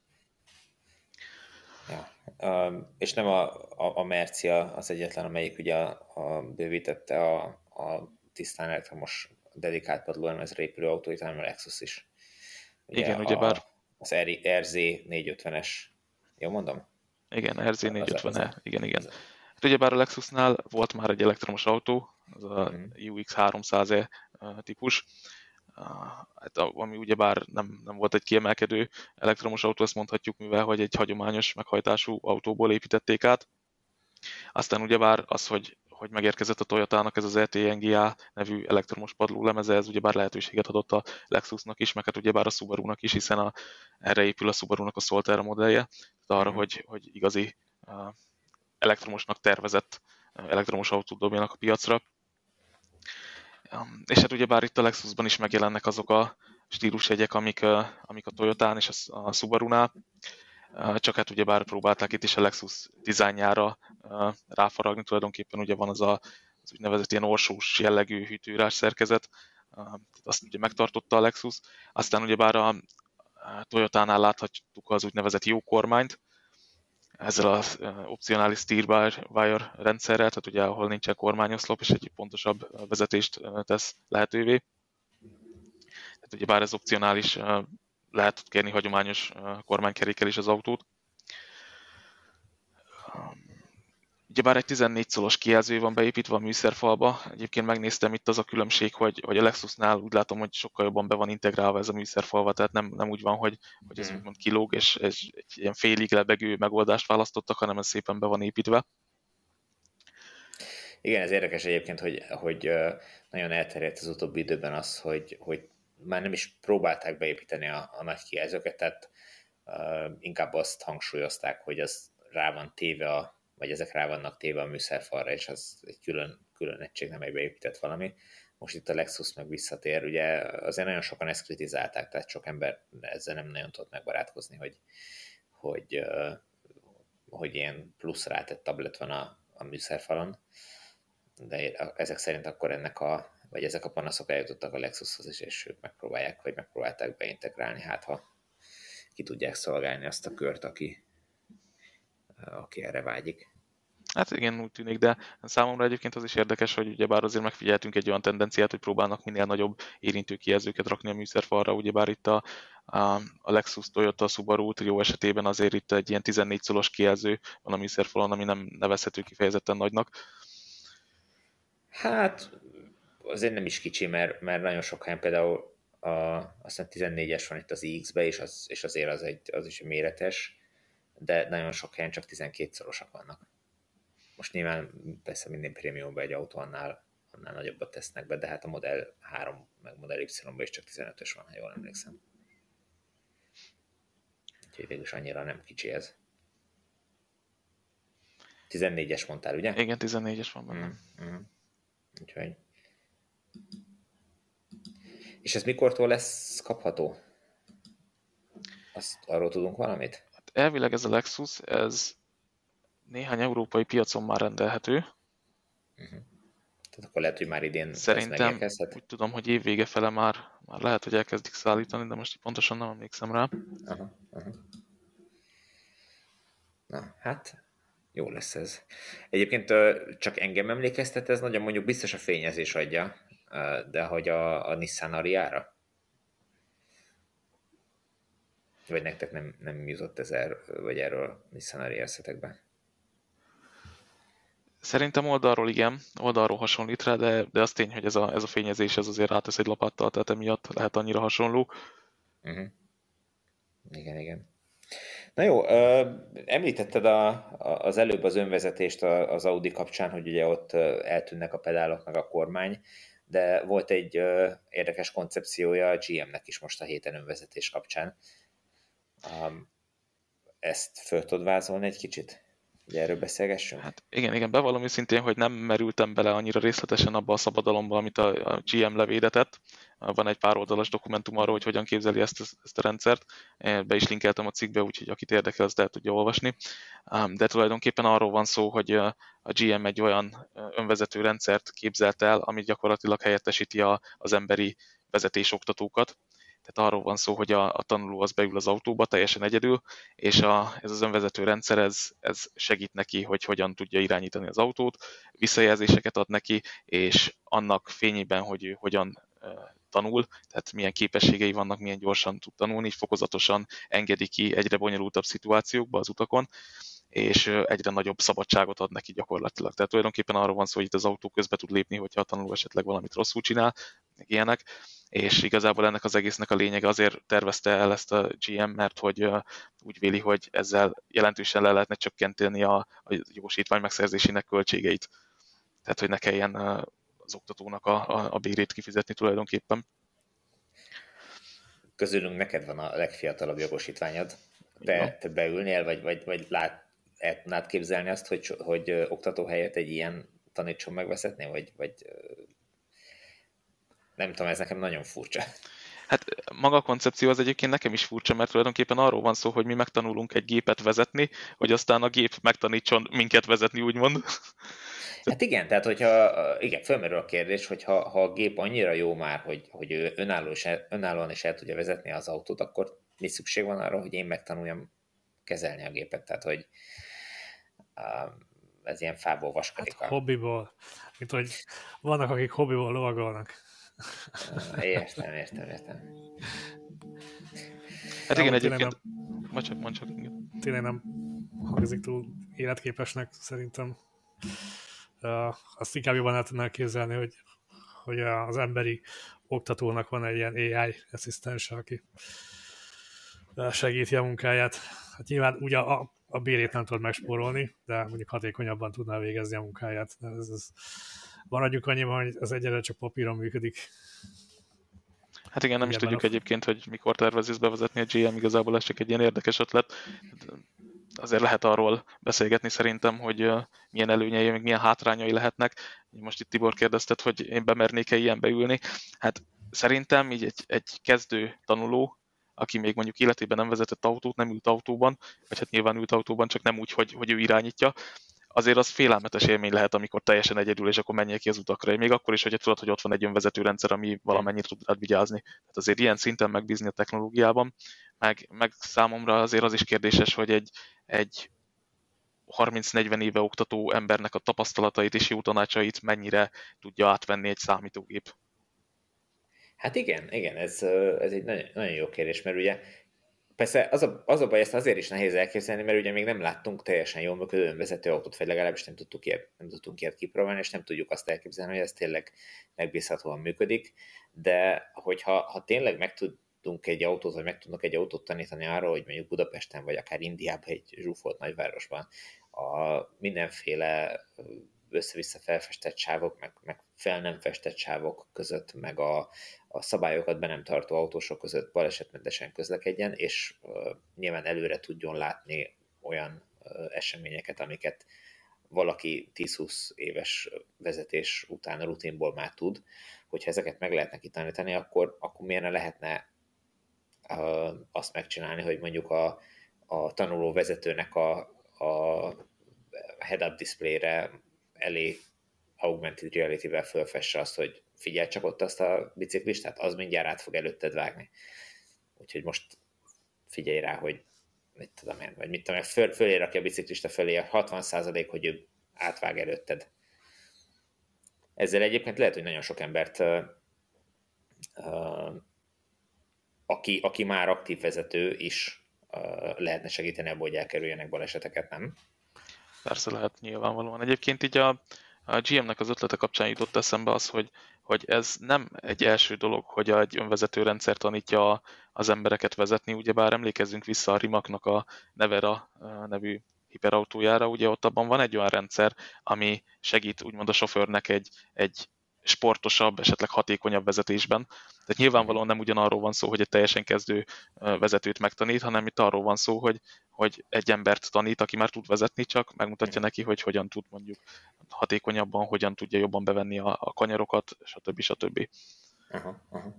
Ja. Um, és nem a, a, a Mercia az egyetlen, amelyik ugye a, a bővítette a, a tisztán elektromos dedikált padlólemezre épülő autóit, hanem a Lexus is. Ugye Igen, ugye bár... Az RZ 450-es, jó mondom? Igen, RZ 450 -e. igen, igen. Hát ugyebár a Lexusnál volt már egy elektromos autó, az a mm. UX 300E típus, hát, ami ugyebár nem, nem volt egy kiemelkedő elektromos autó, ezt mondhatjuk, mivel hogy egy hagyományos meghajtású autóból építették át. Aztán ugyebár az, hogy hogy megérkezett a Toyota-nak ez az ETNGA nevű elektromos padló lemeze, ez ugyebár lehetőséget adott a Lexusnak is, meg hát ugyebár a Subaru-nak is, hiszen a, erre épül a Subaru-nak a Solterra modellje, tehát arra, mm. hogy, hogy igazi elektromosnak tervezett elektromos autót dobjanak a piacra. És hát ugyebár itt a Lexusban is megjelennek azok a stílusjegyek, amik, amik a Toyotán és a, a Subaru-nál, csak hát ugyebár próbálták itt is a Lexus dizájnjára ráfaragni, tulajdonképpen ugye van az a az úgynevezett ilyen orsós jellegű hűtőírás szerkezet, azt ugye megtartotta a Lexus, aztán ugyebár a Toyota-nál láthatjuk az úgynevezett jó kormányt, ezzel az opcionális steer-wire rendszerrel, tehát ugye ahol nincsen kormányoszlop, és egy pontosabb vezetést tesz lehetővé. Tehát ugye bár ez opcionális lehet kérni hagyományos kormánykerékkel is az autót. Ugyebár egy 14 szolos kijelző van beépítve a műszerfalba. Egyébként megnéztem itt az a különbség, hogy, hogy a Lexusnál úgy látom, hogy sokkal jobban be van integrálva ez a műszerfalva, tehát nem, nem úgy van, hogy, hogy ez hmm. úgymond kilóg, és egy, egy ilyen félig lebegő megoldást választottak, hanem ez szépen be van építve. Igen, ez érdekes egyébként, hogy, hogy nagyon elterjedt az utóbbi időben az, hogy, hogy már nem is próbálták beépíteni a, a nagy kijelzőket, tehát uh, inkább azt hangsúlyozták, hogy az rá van téve, a, vagy ezek rá vannak téve a műszerfalra, és az egy külön, külön egység, nem egy beépített valami. Most itt a Lexus meg visszatér, ugye azért nagyon sokan ezt kritizálták, tehát sok ember ezzel nem nagyon tudott megbarátkozni, hogy, hogy, uh, hogy ilyen plusz rátett tablet van a, a műszerfalon, de ezek szerint akkor ennek a vagy ezek a panaszok eljutottak a Lexushoz is, és ők megpróbálják, vagy megpróbálták beintegrálni, hát ha ki tudják szolgálni azt a kört, aki, aki erre vágyik. Hát igen, úgy tűnik, de számomra egyébként az is érdekes, hogy ugyebár azért megfigyeltünk egy olyan tendenciát, hogy próbálnak minél nagyobb érintő kijelzőket rakni a műszerfalra, ugyebár itt a, a, Lexus, Toyota, a Subaru Trio esetében azért itt egy ilyen 14 szolos kijelző van a műszerfalon, ami nem nevezhető kifejezetten nagynak. Hát azért nem is kicsi, mert, mert nagyon sok helyen például a, aztán 14-es van itt az iX-be, és, az, és azért az, egy, az is méretes, de nagyon sok helyen csak 12-szorosak vannak. Most nyilván persze minden prémiumban egy autó annál, annál nagyobbat tesznek be, de hát a Model 3 meg Model Y-ban is csak 15-ös van, ha jól emlékszem. Úgyhogy végül is annyira nem kicsi ez. 14-es mondtál, ugye? Igen, 14-es van benne. Mm, mm. Úgyhogy és ez mikortól lesz kapható? Azt arról tudunk valamit? Hát elvileg ez a Lexus, ez néhány európai piacon már rendelhető. Uh-huh. Tehát akkor lehet, hogy már idén Szerintem úgy tudom, hogy évvége fele már, már lehet, hogy elkezdik szállítani, de most pontosan nem emlékszem rá. Aha, aha. Na, hát jó lesz ez. Egyébként csak engem emlékeztet, ez nagyon mondjuk biztos a fényezés adja, de hogy a, a Nissan Ariára? Vagy nektek nem, nem jutott ez el, vagy erről Nissan Ariya eszetekben? Szerintem oldalról igen, oldalról hasonlít rá, de, de az tény, hogy ez a, ez a fényezés ez azért rátesz egy lapáttal, tehát emiatt lehet annyira hasonló. Uh-huh. Igen, igen. Na jó, említetted a, a, az előbb az önvezetést az Audi kapcsán, hogy ugye ott eltűnnek a pedálok meg a kormány, de volt egy érdekes koncepciója a GM-nek is most a héten önvezetés kapcsán. Ezt föl tudod vázolni egy kicsit? Hogy erről beszélgessünk? Hát igen, igen, bevallom őszintén, hogy nem merültem bele annyira részletesen abba a szabadalomba, amit a, a GM levédetett. Van egy pár oldalas dokumentum arról, hogy hogyan képzeli ezt, ezt a rendszert. Be is linkeltem a cikkbe, úgyhogy akit érdekel, azt el tudja olvasni. De tulajdonképpen arról van szó, hogy a GM egy olyan önvezető rendszert képzelt el, ami gyakorlatilag helyettesíti az emberi vezetésoktatókat, tehát arról van szó, hogy a, a tanuló az beül az autóba teljesen egyedül, és a, ez az önvezető rendszer ez, ez segít neki, hogy hogyan tudja irányítani az autót, visszajelzéseket ad neki, és annak fényében, hogy ő hogyan tanul, tehát milyen képességei vannak, milyen gyorsan tud tanulni, fokozatosan engedi ki egyre bonyolultabb szituációkba az utakon, és egyre nagyobb szabadságot ad neki gyakorlatilag. Tehát tulajdonképpen arról van szó, hogy itt az autó közbe tud lépni, hogyha a tanuló esetleg valamit rosszul csinál, meg ilyenek, és igazából ennek az egésznek a lényege azért tervezte el ezt a GM, mert hogy úgy véli, hogy ezzel jelentősen le lehetne csökkenteni a, a jósítvány megszerzésének költségeit. Tehát, hogy ne kelljen az oktatónak a, a, a bérét kifizetni tulajdonképpen. Közülünk neked van a legfiatalabb jogosítványod. Te, te beülnél, vagy, vagy, vagy lát, el tudnád képzelni azt, hogy, hogy oktató helyett egy ilyen tanítson megvezetni, vagy, vagy nem tudom, ez nekem nagyon furcsa. Hát maga a koncepció az egyébként nekem is furcsa, mert tulajdonképpen arról van szó, hogy mi megtanulunk egy gépet vezetni, hogy aztán a gép megtanítson minket vezetni, úgymond. Hát igen, tehát hogyha, igen, fölmerül a kérdés, hogy ha, ha a gép annyira jó már, hogy, hogy ő önálló is, önállóan is el tudja vezetni az autót, akkor mi szükség van arra, hogy én megtanuljam kezelni a gépet, tehát hogy ez ilyen fából vaskodik. Hát, hobbiból. Mint hogy vannak, akik hobbiból lovagolnak. Értem, értem, értem. Hát igen, egyébként... Nem, ma csak, mondj csak, igen. Tényleg nem hangzik túl életképesnek, szerintem. Uh, azt inkább jobban el tudnál képzelni, hogy, hogy az emberi oktatónak van egy ilyen AI asszisztens, aki segíti a munkáját. Hát nyilván ugye a, a bérét nem tudod megspórolni, de mondjuk hatékonyabban tudná végezni a munkáját. Ez, ez, maradjunk annyiban, hogy az egyre csak papíron működik. Hát igen, nem igen, is tudjuk a... egyébként, hogy mikor tervezi ezt bevezetni a GM, igazából ez csak egy ilyen érdekes ötlet. Azért lehet arról beszélgetni szerintem, hogy milyen előnyei, meg milyen hátrányai lehetnek. Most itt Tibor kérdezted, hogy én bemernék-e ilyen beülni. Hát szerintem így egy, egy kezdő tanuló, aki még mondjuk életében nem vezetett autót, nem ült autóban, vagy hát nyilván ült autóban, csak nem úgy, hogy, hogy ő irányítja, azért az félelmetes élmény lehet, amikor teljesen egyedül, és akkor menjél ki az utakra. Még akkor is, hogyha tudod, hogy ott van egy önvezető rendszer, ami valamennyit tud rád vigyázni. Tehát azért ilyen szinten megbízni a technológiában, meg, meg számomra azért az is kérdéses, hogy egy, egy 30-40 éve oktató embernek a tapasztalatait és jó tanácsait mennyire tudja átvenni egy számítógép. Hát igen, igen, ez, ez egy nagyon, nagyon jó kérdés, mert ugye Persze az a, az a baj, ezt azért is nehéz elképzelni, mert ugye még nem láttunk teljesen jól működő önvezető autót, vagy legalábbis nem tudtuk ilyet, nem tudtunk ilyet kipróbálni, és nem tudjuk azt elképzelni, hogy ez tényleg megbízhatóan működik, de hogyha ha tényleg meg tudunk egy autót, vagy meg tudnak egy autót tanítani arról, hogy mondjuk Budapesten, vagy akár Indiában, egy zsúfolt nagyvárosban a mindenféle össze-vissza felfestett sávok, meg, meg fel nem festett sávok között, meg a, a szabályokat be nem tartó autósok között balesetmentesen közlekedjen, és uh, nyilván előre tudjon látni olyan uh, eseményeket, amiket valaki 10-20 éves vezetés után a rutinból már tud, hogyha ezeket meg lehetne kitanítani, akkor, akkor miért ne lehetne uh, azt megcsinálni, hogy mondjuk a, a tanuló vezetőnek a, a head-up displayre elé augmented reality-vel fölfesse azt, hogy figyelj csak ott azt a biciklistát, az mindjárt át fog előtted vágni. Úgyhogy most figyelj rá, hogy mit tudom én, vagy mit tudom én, föl, fölé rakja a biciklista fölé a 60 hogy ő átvág előtted. Ezzel egyébként lehet, hogy nagyon sok embert, aki, aki már aktív vezető is lehetne segíteni abból, hogy elkerüljenek baleseteket, nem? Persze lehet nyilvánvalóan. Egyébként így a, a GM-nek az ötlete kapcsán jutott eszembe az, hogy, hogy ez nem egy első dolog, hogy egy önvezető rendszer tanítja az embereket vezetni, ugyebár emlékezzünk vissza a Rimaknak a Nevera nevű hiperautójára, ugye ott abban van egy olyan rendszer, ami segít úgymond a sofőrnek egy, egy sportosabb, esetleg hatékonyabb vezetésben. Tehát nyilvánvalóan nem ugyanarról van szó, hogy egy teljesen kezdő vezetőt megtanít, hanem itt arról van szó, hogy, hogy egy embert tanít, aki már tud vezetni, csak megmutatja neki, hogy hogyan tud mondjuk hatékonyabban, hogyan tudja jobban bevenni a, a kanyarokat, stb. stb. Aha, aha.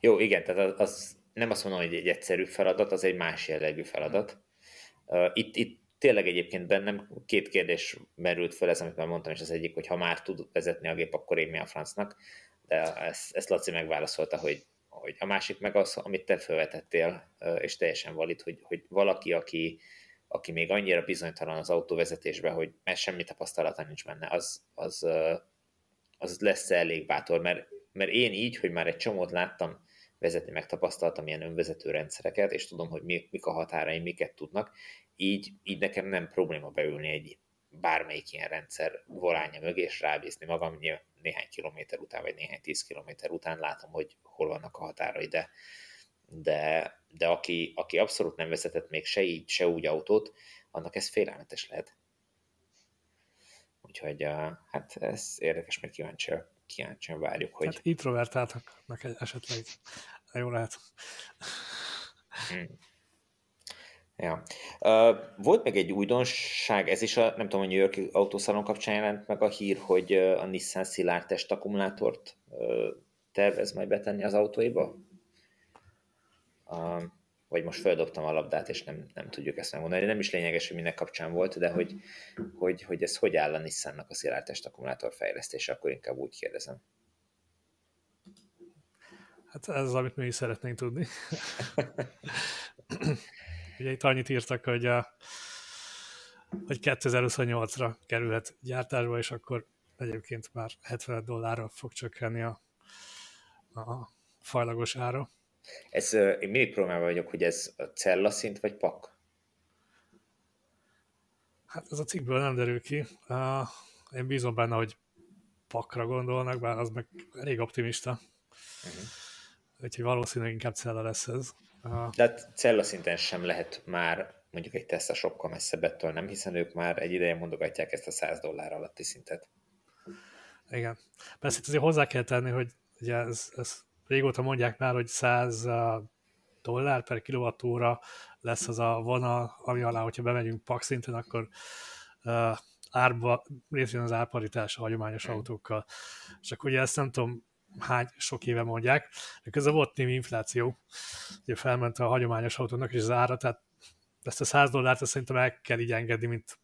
Jó, igen, tehát az, az nem azt mondom, hogy egy egyszerű feladat, az egy más jellegű feladat. Itt, itt tényleg egyébként bennem két kérdés merült fel, ez amit már mondtam, és az egyik, hogy ha már tud vezetni a gép, akkor én mi a francnak, de ezt, ezt Laci megválaszolta, hogy, hogy a másik meg az, amit te felvetettél, és teljesen valid, hogy, hogy valaki, aki, aki még annyira bizonytalan az autóvezetésben, hogy mert semmi tapasztalata nincs benne, az, az, az lesz elég bátor, mert, mert én így, hogy már egy csomót láttam vezetni, megtapasztaltam ilyen önvezető rendszereket, és tudom, hogy mik a határaim, miket tudnak, így, így nekem nem probléma beülni egy bármelyik ilyen rendszer volánja mögé, és rábízni magam néhány kilométer után, vagy néhány tíz kilométer után látom, hogy hol vannak a határai, de, de, de aki, aki abszolút nem vezetett még se így, se úgy autót, annak ez félelmetes lehet. Úgyhogy hát ez érdekes, meg kíváncsian, kíváncsian várjuk, hogy... Hát introvertáltaknak esetleg jó lehet. Hmm. Ja. Uh, volt meg egy újdonság, ez is a, nem tudom, a New York autószalon kapcsán jelent meg a hír, hogy a Nissan szilárd test akkumulátort uh, tervez majd betenni az autóiba? Uh, vagy most feldobtam a labdát, és nem, nem tudjuk ezt megmondani. Nem is lényeges, hogy minek kapcsán volt, de hogy, hogy, hogy ez hogy áll a Nissannak a szilárd test akkumulátor fejlesztése, akkor inkább úgy kérdezem. Hát ez az, amit mi is szeretnénk tudni. Ugye itt annyit írtak, hogy, a, hogy 2028-ra kerülhet gyártásba, és akkor egyébként már 70 dollárra fog csökkenni a, a fajlagos ára. Ez, én mindig problémában vagyok, hogy ez a cella szint vagy pak? Hát ez a cikkből nem derül ki. Én bízom benne, hogy pakra gondolnak, bár az meg elég optimista. Uh-huh. Úgyhogy valószínűleg inkább cella lesz ez. De hát cella szinten sem lehet már mondjuk egy Tesla sokkal messzebb ettől, nem, hiszen ők már egy ideje mondogatják ezt a 100 dollár alatti szintet. Igen. Persze itt azért hozzá kell tenni, hogy ugye ez, ez régóta mondják már, hogy 100 dollár per kilovattóra lesz az a vonal, ami alá, hogyha bemegyünk pak szinten, akkor uh, árba, részén az árparitás a hagyományos hmm. autókkal. És akkor ugye ezt nem tudom, hány sok éve mondják, de közben volt némi infláció, ugye felment a hagyományos autónak is az ára, tehát ezt a 100 dollárt azt szerintem el kell így engedni, mint,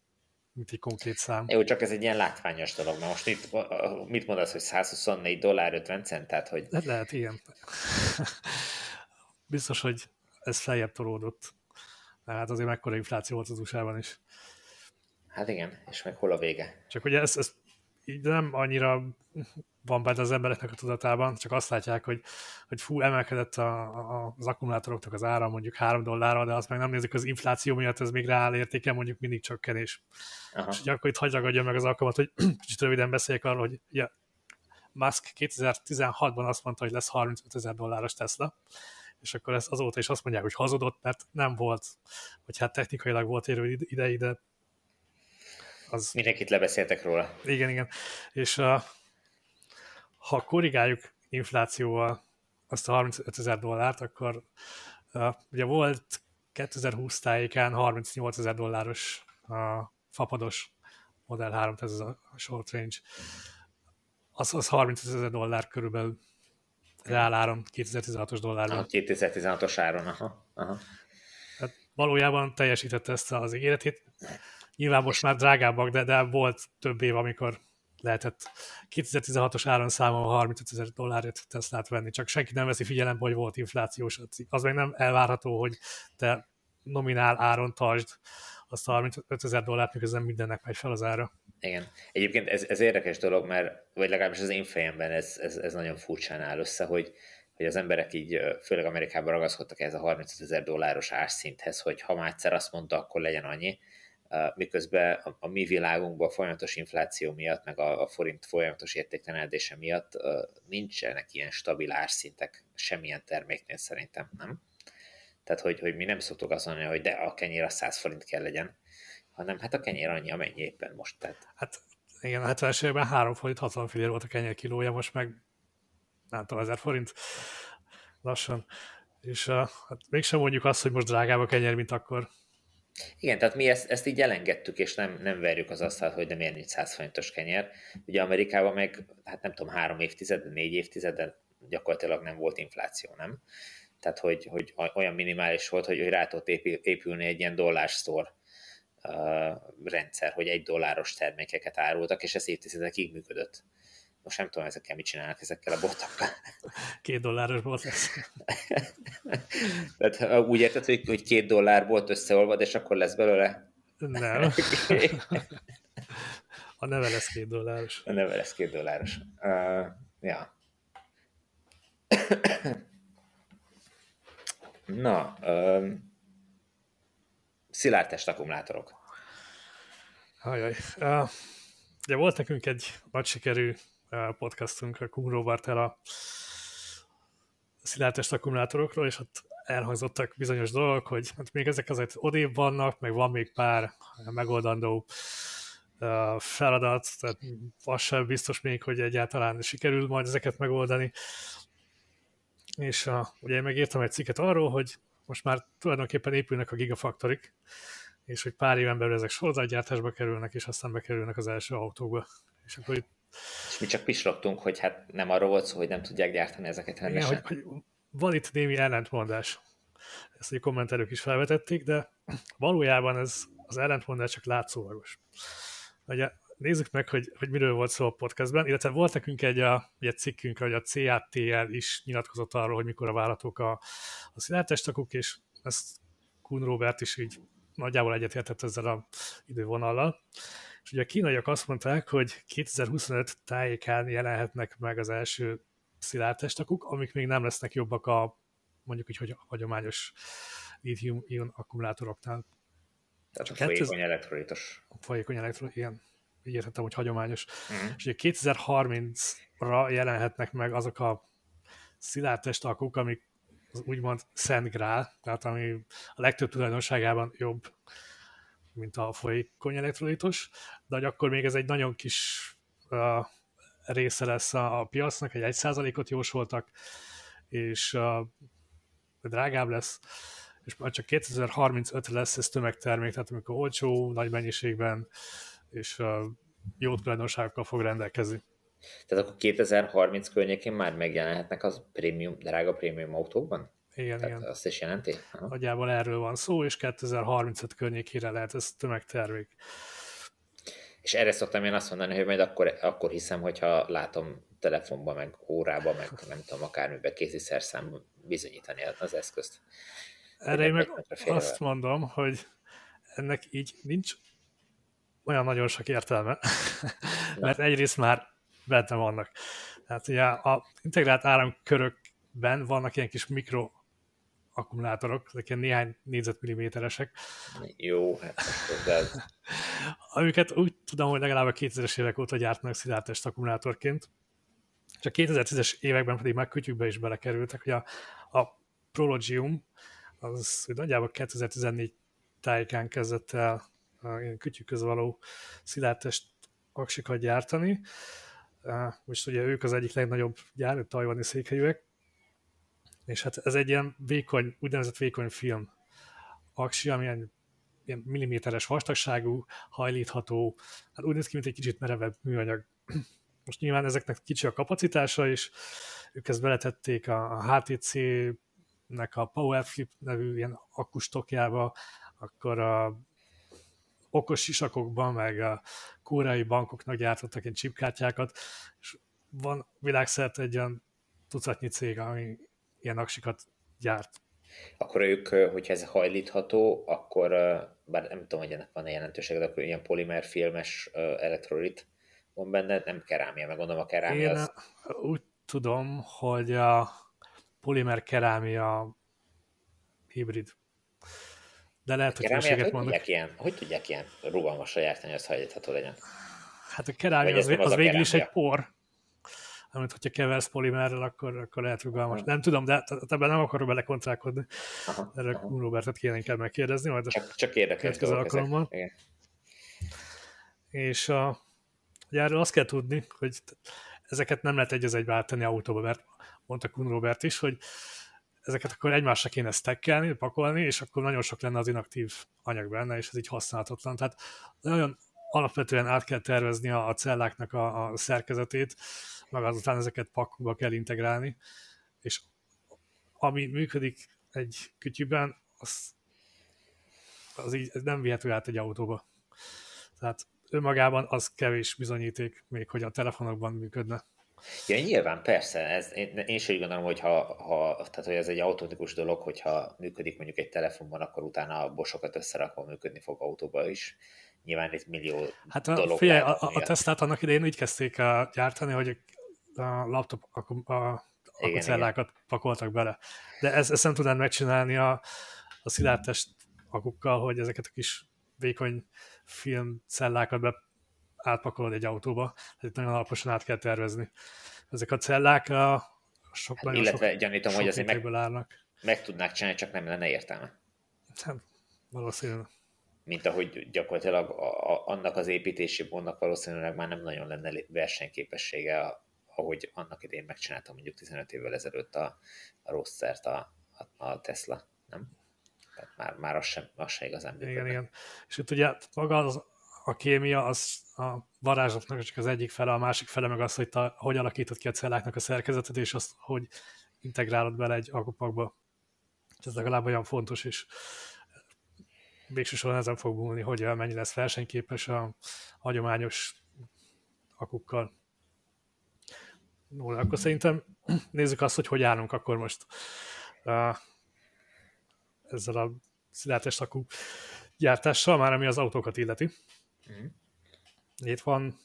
mint egy konkrét szám. Jó, csak ez egy ilyen látványos dolog. Na most mit, mit mondasz, hogy 124 dollár 50 cent? Tehát, hogy... Le- lehet, igen. Biztos, hogy ez feljebb tolódott. Hát azért mekkora infláció volt az USA-ban is. Hát igen, és meg hol a vége? Csak ugye ez, ez így nem annyira van benne az embereknek a tudatában, csak azt látják, hogy, hogy fú, emelkedett a, a, az akkumulátoroknak az ára mondjuk 3 dollárra, de azt meg nem nézik, az infláció miatt ez még reál értéke, mondjuk mindig csökkenés. Aha. És akkor itt hagyragadja meg az alkalmat, hogy kicsit röviden beszéljek arról, hogy ja, Musk 2016-ban azt mondta, hogy lesz 35 ezer dolláros Tesla, és akkor ezt azóta is azt mondják, hogy hazudott, mert nem volt, hogy hát technikailag volt érő ideig, de az... Mindenkit lebeszéltek róla. Igen, igen. És uh, ha korrigáljuk inflációval azt a 35 ezer dollárt, akkor uh, ugye volt 2020 tájékán 38 ezer dolláros uh, fapados Model 3, ez a short range. Az, az 30 ezer dollár körülbelül reál áron, 2016-os dollárban. 2016-os áron, aha. aha. Hát valójában teljesítette ezt az ígéretét. Nyilván most már drágábbak, de, de volt több év, amikor lehetett 2016-os áron számolva 35 ezer dollárért Teslát venni, csak senki nem veszi figyelembe, hogy volt inflációs. Az meg nem elvárható, hogy te nominál áron tartsd azt a 35 ezer dollárt, miközben mindennek megy fel az ára. Igen. Egyébként ez, ez érdekes dolog, mert, vagy legalábbis az én fejemben ez, ez, ez nagyon furcsán áll össze, hogy, hogy az emberek így, főleg Amerikában ragaszkodtak ez a 35 ezer dolláros árszinthez, hogy ha már egyszer azt mondta, akkor legyen annyi, miközben a, a mi világunkban a folyamatos infláció miatt, meg a, a forint folyamatos értéktelenedése miatt nincsenek ilyen stabil árszintek semmilyen terméknél szerintem, nem? Tehát, hogy, hogy mi nem szoktuk azt mondani, hogy de a kenyér a 100 forint kell legyen, hanem hát a kenyér annyi, amennyi éppen most. Tehát. Hát igen, a 70-es években 3 forint 60 fillér volt a kenyér kilója, most meg nem tudom, 1000 forint lassan. És uh, hát mégsem mondjuk azt, hogy most drágább a kenyér, mint akkor. Igen, tehát mi ezt, ezt így elengedtük, és nem, nem verjük az asztalt, hogy de miért nincs 100 forintos kenyér. Ugye Amerikában meg, hát nem tudom, három évtized, négy évtized, gyakorlatilag nem volt infláció, nem? Tehát, hogy, hogy olyan minimális volt, hogy, hogy rá tudott épülni egy ilyen dollársztor uh, rendszer, hogy egy dolláros termékeket árultak, és ez évtizedekig működött. Most nem tudom, ezekkel mit csinálnak ezekkel a botokkal. Két dolláros bot lesz. Tehát úgy érted, hogy, hogy két dollár volt összeolvad, és akkor lesz belőle? Nem. A neve lesz két dolláros. A neve lesz két dolláros. Uh, ja. Na, um, szilárd akkumulátorok. Ajaj. Uh, ugye volt nekünk egy nagy sikerű podcastunk a Kung Robertel a szilárdtest akkumulátorokról, és ott elhangzottak bizonyos dolgok, hogy hát még ezek azért odébb vannak, meg van még pár megoldandó feladat, tehát az sem biztos még, hogy egyáltalán sikerül majd ezeket megoldani. És uh, ugye én megírtam egy cikket arról, hogy most már tulajdonképpen épülnek a gigafaktorik, és hogy pár éven belül ezek sorozatgyártásba kerülnek, és aztán bekerülnek az első autókba. És akkor itt és mi csak pislogtunk, hogy hát nem arról volt szó, hogy nem tudják gyártani ezeket rendesen. Igen, hogy, hogy van itt némi ellentmondás. Ezt a kommentelők is felvetették, de valójában ez az ellentmondás csak látszólagos. Ugye, nézzük meg, hogy, hogy miről volt szó a podcastben, illetve volt nekünk egy, a, egy cikkünk, hogy a CATL is nyilatkozott arról, hogy mikor a vállalatok a, a szilárdtestakuk, és ezt Kuhn Robert is így nagyjából egyetértett ezzel a idővonallal. És ugye a kínaiak azt mondták, hogy 2025 tájékán jelenhetnek meg az első szilárdtestakuk, amik még nem lesznek jobbak a mondjuk így, hogy a hagyományos lithium-ion akkumulátoroknál. Tehát a folyékony elektrolitos. A folyékony elektrolitos, igen. Így értettem, hogy hagyományos. Uh-huh. És ugye 2030-ra jelenhetnek meg azok a szilárdtestakuk, amik az úgymond szent grál, tehát ami a legtöbb tulajdonságában jobb mint a folyékony elektrolitos, de hogy akkor még ez egy nagyon kis uh, része lesz a, a piacnak, egy 1%-ot jósoltak, és uh, drágább lesz, és már csak 2035 lesz ez tömegtermék, tehát amikor olcsó, nagy mennyiségben, és uh, jó tulajdonságokkal fog rendelkezni. Tehát akkor 2030 környékén már megjelenhetnek az prémium, drága prémium autókban? Igen, Tehát igen. Azt is jelenti? Aha. Nagyjából erről van szó, és 2035 környékére lehet ez tömegtermék. És erre szoktam én azt mondani, hogy majd akkor, akkor hiszem, hogyha látom telefonban, meg órában, meg nem tudom, akármiben kézi szerszám bizonyítani az eszközt. Erre én meg azt mondom, hogy ennek így nincs olyan nagyon sok értelme, mert egyrészt már benne vannak. Tehát ugye a integrált áramkörökben vannak ilyen kis mikro akkumulátorok, ezek ilyen néhány négyzetmilliméteresek. Jó, hát de... Amiket úgy tudom, hogy legalább a 2000-es évek óta gyártanak szilárdtest akkumulátorként. Csak 2010-es években pedig már kütyükbe is belekerültek, hogy a, a Prologium az hogy nagyjából 2014 tájékán kezdett el kütyükhöz való szilárdtest aksikat gyártani. Most ugye ők az egyik legnagyobb gyár, tajvani székhelyűek, és hát ez egy ilyen vékony, úgynevezett vékony film aksi, ami ilyen, ilyen milliméteres vastagságú, hajlítható, hát úgy néz ki, mint egy kicsit merevebb műanyag. Most nyilván ezeknek kicsi a kapacitása, és ők ezt beletették a, a HTC-nek a PowerFlip nevű ilyen akkustokjába, akkor a okos sisakokban, meg a koreai bankoknak gyártottak ilyen chipkártyákat, és van világszerte egy olyan tucatnyi cég, ami ilyen aksikat gyárt. Akkor ők, hogyha ez hajlítható, akkor, bár nem tudom, hogy ennek van-e jelentőség, de akkor ilyen polimerfilmes elektrolit van benne, nem kerámia, meg gondolom a kerámia Én az... úgy tudom, hogy a polimer kerámia hibrid. de lehet, hogy Kerámiát hülyeséget hogy mondok. tudják, ilyen, hogy tudják ilyen rugalmasra gyártani, hogy az hajlítható legyen? Hát a kerámia az, az az a végül is egy por, amit hogyha keversz polimerrel, akkor, akkor lehet rugalmas. Nem tudom, de t- ebben nem akarok belekontrálkodni. Aha, Erre aha. Robertet kéne inkább megkérdezni, majd Csak, csak érdekes dolgok ezek. alkalommal. Igen. És a, ugye erről azt kell tudni, hogy ezeket nem lehet egy az egybe áttenni autóba, mert mondta Kun Robert is, hogy ezeket akkor egymásra kéne stackelni, pakolni, és akkor nagyon sok lenne az inaktív anyag benne, és ez így használhatatlan. Tehát nagyon alapvetően át kell tervezni a, a celláknak a, a szerkezetét, meg azután ezeket pakba kell integrálni, és ami működik egy kütyűben, az, az így nem vihető át egy autóba. Tehát önmagában az kevés bizonyíték, még hogy a telefonokban működne. Ja, nyilván, persze. Ez, én, én is úgy gondolom, hogy ha, ha, tehát, hogy ez egy automatikus dolog, hogyha működik mondjuk egy telefonban, akkor utána a bosokat összerakva működni fog autóba is. Nyilván itt millió Hát a, dolog figyelj, a, a, a Teslát annak idején úgy kezdték a gyártani, hogy a laptop a, a akucellákat pakoltak bele. De ez, ezt nem tudnád megcsinálni a, a szilárdtest akukkal, hogy ezeket a kis vékony filmcellákat be átpakolod egy autóba. Tehát itt nagyon alaposan át kell tervezni. Ezek a cellák a sok, Hát, illetve sok, gyanítom, sok hogy azért meg, állnak. meg tudnák csinálni, csak nem lenne értelme. Hát, valószínűleg. Mint ahogy gyakorlatilag a, a, annak az építési módnak valószínűleg már nem nagyon lenne versenyképessége, a- ahogy annak idén megcsinálta mondjuk 15 évvel ezelőtt a, a rosszert a, a, a Tesla, nem? Tehát már, már az sem, az sem igazán Igen, működne. igen. És itt ugye maga az, a kémia az a varázslatnak csak az egyik fele, a másik fele meg az, hogy te hogy alakítod ki a celláknak a szerkezetet, és azt, hogy integrálod bele egy akupakba. És ez legalább olyan fontos, és végső soron ezen fog múlni, hogy mennyi lesz versenyképes a hagyományos akukkal. No, akkor szerintem nézzük azt, hogy hogy állunk akkor most uh, ezzel a szilárdtest akku gyártással, már ami az autókat illeti. Mhm. Itt van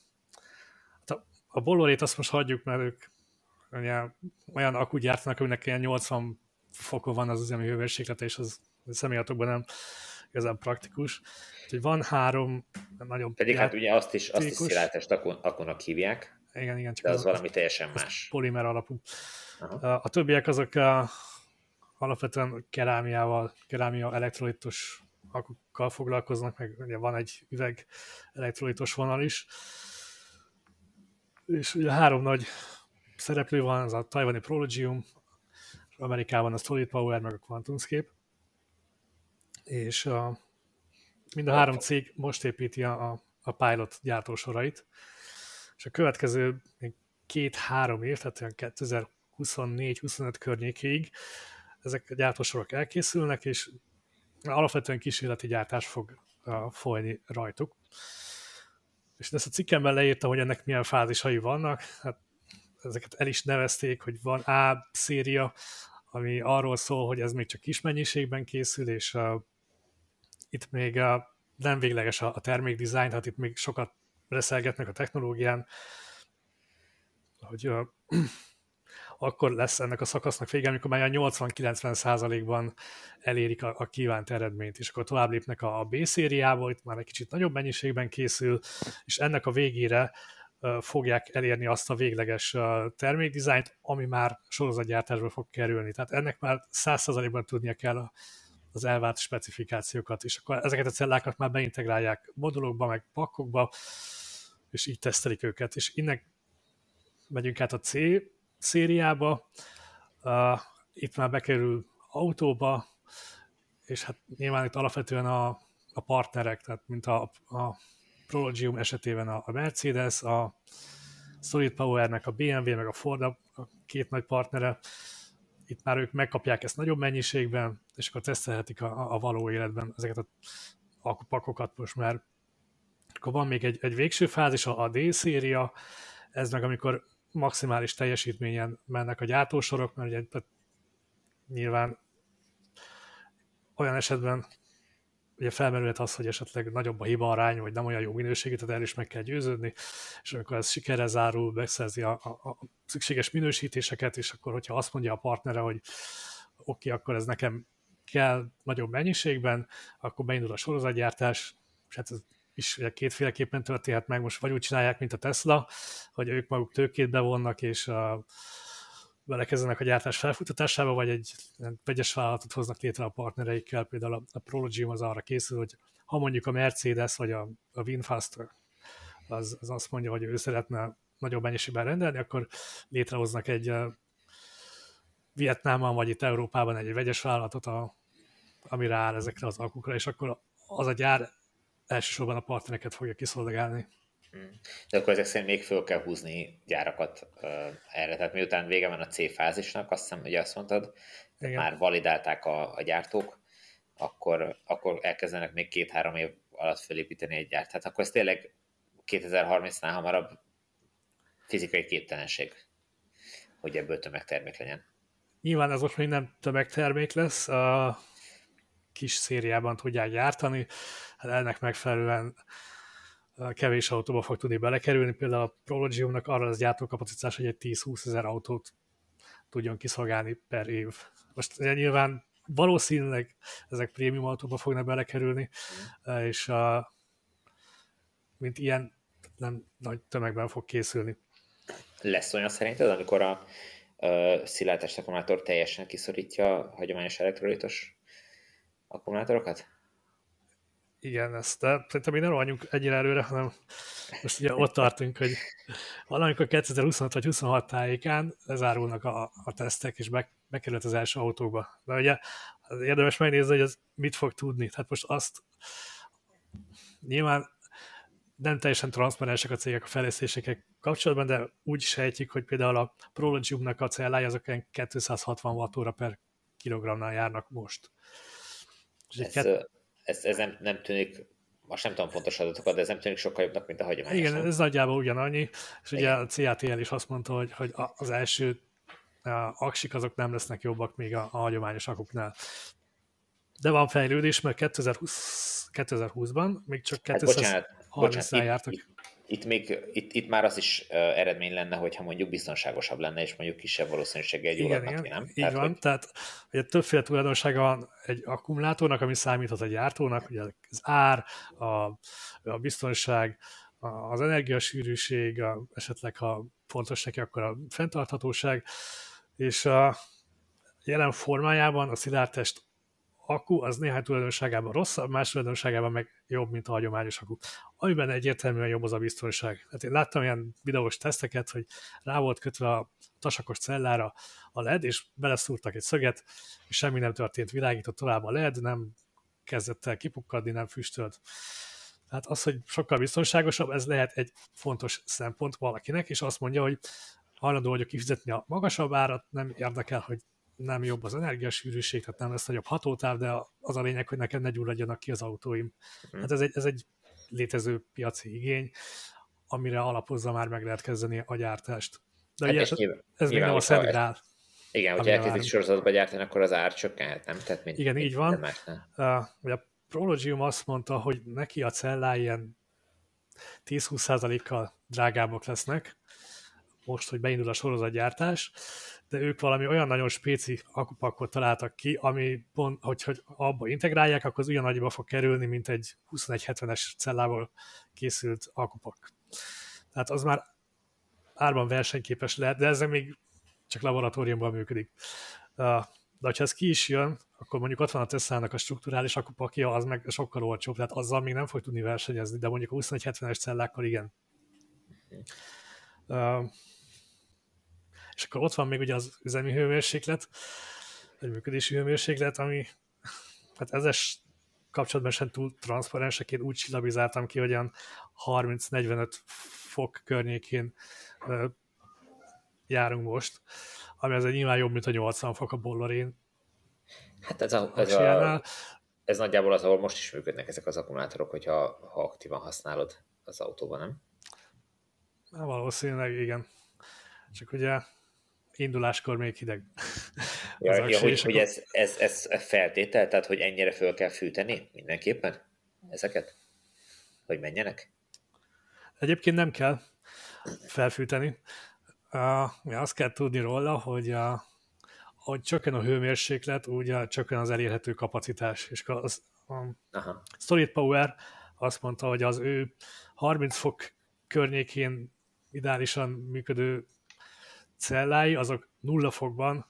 hát a, Bollorét azt most hagyjuk, mert ők ugye, olyan akku gyártanak, aminek ilyen 80 fokon van az üzemi hőmérséklete, és az személyautókban nem igazán praktikus. Úgyhogy van három nagyon Pedig hát ugye azt is, azt is Játékos. szilárdtest akun, akunak hívják, igen, igen, csak de az az, valami teljesen az más. polimer alapú. Aha. A, többiek azok a, alapvetően kerámiával, kerámia elektrolitos akukkal foglalkoznak, meg ugye van egy üveg elektrolitos vonal is. És ugye három nagy szereplő van, az a tajvani Prologium, Amerikában a Solid Power, meg a QuantumScape. És a, mind a három cég most építi a, a, a pilot gyártósorait, és a következő két-három év, tehát olyan 2024-25 környékéig ezek a gyártósorok elkészülnek, és alapvetően kísérleti gyártás fog folyni rajtuk. És ezt a cikkemben leírta, hogy ennek milyen fázisai vannak. Hát ezeket el is nevezték, hogy van A széria, ami arról szól, hogy ez még csak kis mennyiségben készül, és uh, itt még uh, nem végleges a, a termékdizájn, tehát itt még sokat reszelgetnek a technológián, hogy uh, akkor lesz ennek a szakasznak vége, amikor már 80-90 százalékban elérik a, a kívánt eredményt, és akkor tovább lépnek a, a B szériába, itt már egy kicsit nagyobb mennyiségben készül, és ennek a végére uh, fogják elérni azt a végleges termékdizájnt, ami már sorozatgyártásba fog kerülni. Tehát ennek már 100 százalékban tudnia kell a, az elvárt specifikációkat, és akkor ezeket a cellákat már beintegrálják modulokba, meg pakkokba, és így tesztelik őket, és innen megyünk át a C szériába, uh, itt már bekerül autóba, és hát nyilván itt alapvetően a, a partnerek, tehát mint a, a Prologium esetében a, a Mercedes, a Solid Powernek a BMW, meg a Ford a, két nagy partnere, itt már ők megkapják ezt nagyobb mennyiségben, és akkor tesztelhetik a, a való életben ezeket a akupakokat most már. Akkor van még egy, egy végső fázis, a D széria, ez meg amikor maximális teljesítményen mennek a gyártósorok, mert ugye nyilván olyan esetben ugye felmerülhet az, hogy esetleg nagyobb a hiba arány, vagy nem olyan jó minőségű, tehát erről is meg kell győződni, és amikor ez sikerrel zárul, megszerzi a, a, a szükséges minősítéseket, és akkor, hogyha azt mondja a partnere, hogy oké, okay, akkor ez nekem kell nagyobb mennyiségben, akkor beindul a sorozatgyártás, és hát ez is ugye kétféleképpen történhet meg, most vagy úgy csinálják, mint a Tesla, hogy ők maguk tőkét bevonnak, és a, belekezdenek a gyártás felfutatásába, vagy egy vegyes vállalatot hoznak létre a partnereikkel, például a, a Prologium az arra készül, hogy ha mondjuk a Mercedes vagy a, a Winfaster az, az azt mondja, hogy ő szeretne nagyobb mennyiségben rendelni, akkor létrehoznak egy Vietnámban vagy itt Európában egy vegyes vállalatot, a, ami rááll ezekre az alkukra, és akkor az a gyár elsősorban a partnereket fogja kiszolgálni. Hmm. De akkor ezek szerint még föl kell húzni gyárakat uh, erre. Tehát miután vége van a C fázisnak, azt hiszem, hogy azt mondtad, Igen. már validálták a, a gyártók, akkor, akkor elkezdenek még két-három év alatt felépíteni egy gyárt. Tehát akkor ez tényleg 2030-nál hamarabb fizikai képtelenség, hogy ebből tömegtermék legyen. Nyilván ez most még nem tömegtermék lesz, a kis szériában tudják gyártani, hát ennek megfelelően kevés autóba fog tudni belekerülni, például a Prologiumnak arra az gyártókapacitás, hogy egy 10-20 ezer autót tudjon kiszolgálni per év. Most nyilván valószínűleg ezek prémium autóba fognak belekerülni, mm. és a, mint ilyen nem nagy tömegben fog készülni. Lesz olyan szerinted, amikor a, a szilárdtest akkumulátor teljesen kiszorítja a hagyományos elektrolitos akkumulátorokat? Igen, ezt, de szerintem még nem rohanjunk ennyire előre, hanem most ugye ott tartunk, hogy valamikor 2025 vagy 26 tájékán lezárulnak a, a tesztek, és be, bekerült az első autókba. De ugye érdemes megnézni, hogy ez mit fog tudni. Tehát most azt nyilván nem teljesen transzparensek a cégek a fejlesztésekkel kapcsolatban, de úgy sejtjük, hogy például a Prologiumnak a cellája azok 260 wattóra per kilogramnál járnak most. Ez, kett... ez, ez nem, nem tűnik most nem tudom pontos adatokat, de ez nem tűnik sokkal jobbnak, mint a hagyományos. Igen, ez nagyjából ugyanannyi, és Igen. ugye a CATL is azt mondta, hogy, hogy az első a aksik azok nem lesznek jobbak még a, a hagyományos akuknál. De van fejlődés, mert 2020, 2020-ban még csak 230 hát, jártak. Itt, itt, még, itt, itt már az is uh, eredmény lenne, hogyha mondjuk biztonságosabb lenne, és mondjuk kisebb valószínűséggel egy igen, igen, nem? Így tehát, van, hogy... tehát ugye többféle tulajdonsága van egy akkumulátornak, ami számíthat a gyártónak, ugye az ár, a, a biztonság, az energiasűrűség, a, esetleg ha fontos neki, akkor a fenntarthatóság, és a jelen formájában a szilárdtest akku az néhány tulajdonságában rosszabb, más tulajdonságában meg jobb, mint a hagyományos akku. Amiben egyértelműen jobb az a biztonság. Hát én láttam ilyen videós teszteket, hogy rá volt kötve a tasakos cellára a LED, és beleszúrtak egy szöget, és semmi nem történt, világított tovább a LED, nem kezdett el kipukkadni, nem füstölt. Tehát az, hogy sokkal biztonságosabb, ez lehet egy fontos szempont valakinek, és azt mondja, hogy hajlandó vagyok kifizetni a magasabb árat, nem érdekel, hogy nem jobb az energiasűrűség, tehát nem lesz nagyobb hatótáv, de az a lényeg, hogy nekem ne gyulladjanak ki az autóim. Mm. Hát ez egy, ez egy létező piaci igény, amire alapozza már meg lehet kezdeni a gyártást. De hát ugye, ez, nyilván, ez még nem a szent grál. Igen, hogyha elkezdik sorozatba gyártani, akkor az ár csökkenhet, nem? Tehát mint, Igen, mint így van. Uh, a Prologium azt mondta, hogy neki a cellái ilyen 10-20%-kal drágábbak lesznek, most, hogy beindul a sorozatgyártás, de ők valami olyan nagyon spéci akupakot találtak ki, ami pont, hogy, hogy abba integrálják, akkor az ugyanannyiba fog kerülni, mint egy 2170-es cellából készült akupak. Tehát az már árban versenyképes lehet, de ez még csak laboratóriumban működik. De ha ez ki is jön, akkor mondjuk ott van a Tesla-nak a strukturális akupakja, az meg sokkal olcsóbb, tehát azzal még nem fog tudni versenyezni, de mondjuk a 2170-es cellákkal igen. És akkor ott van még ugye az üzemi hőmérséklet, egy működési hőmérséklet, ami hát ezes kapcsolatban sem túl transzparensek, én úgy csillabizáltam ki, hogy olyan 30-45 fok környékén uh, járunk most, ami az egy nyilván jobb, mint a 80 fok a bollorén. Hát ez, a, ez, a, ez nagyjából az, ahol most is működnek ezek az akkumulátorok, hogyha ha aktívan használod az autóban, nem? Na, valószínűleg igen. Csak ugye induláskor még hideg. Ja, ja, hogy, hogy ez, ez, ez feltétel, tehát hogy ennyire föl kell fűteni mindenképpen ezeket? Hogy menjenek? Egyébként nem kell felfűteni. Uh, azt kell tudni róla, hogy a, hogy csökken a hőmérséklet, úgy csökken az elérhető kapacitás. És az, a Aha. Solid Power azt mondta, hogy az ő 30 fok környékén ideálisan működő cellái, azok nulla fokban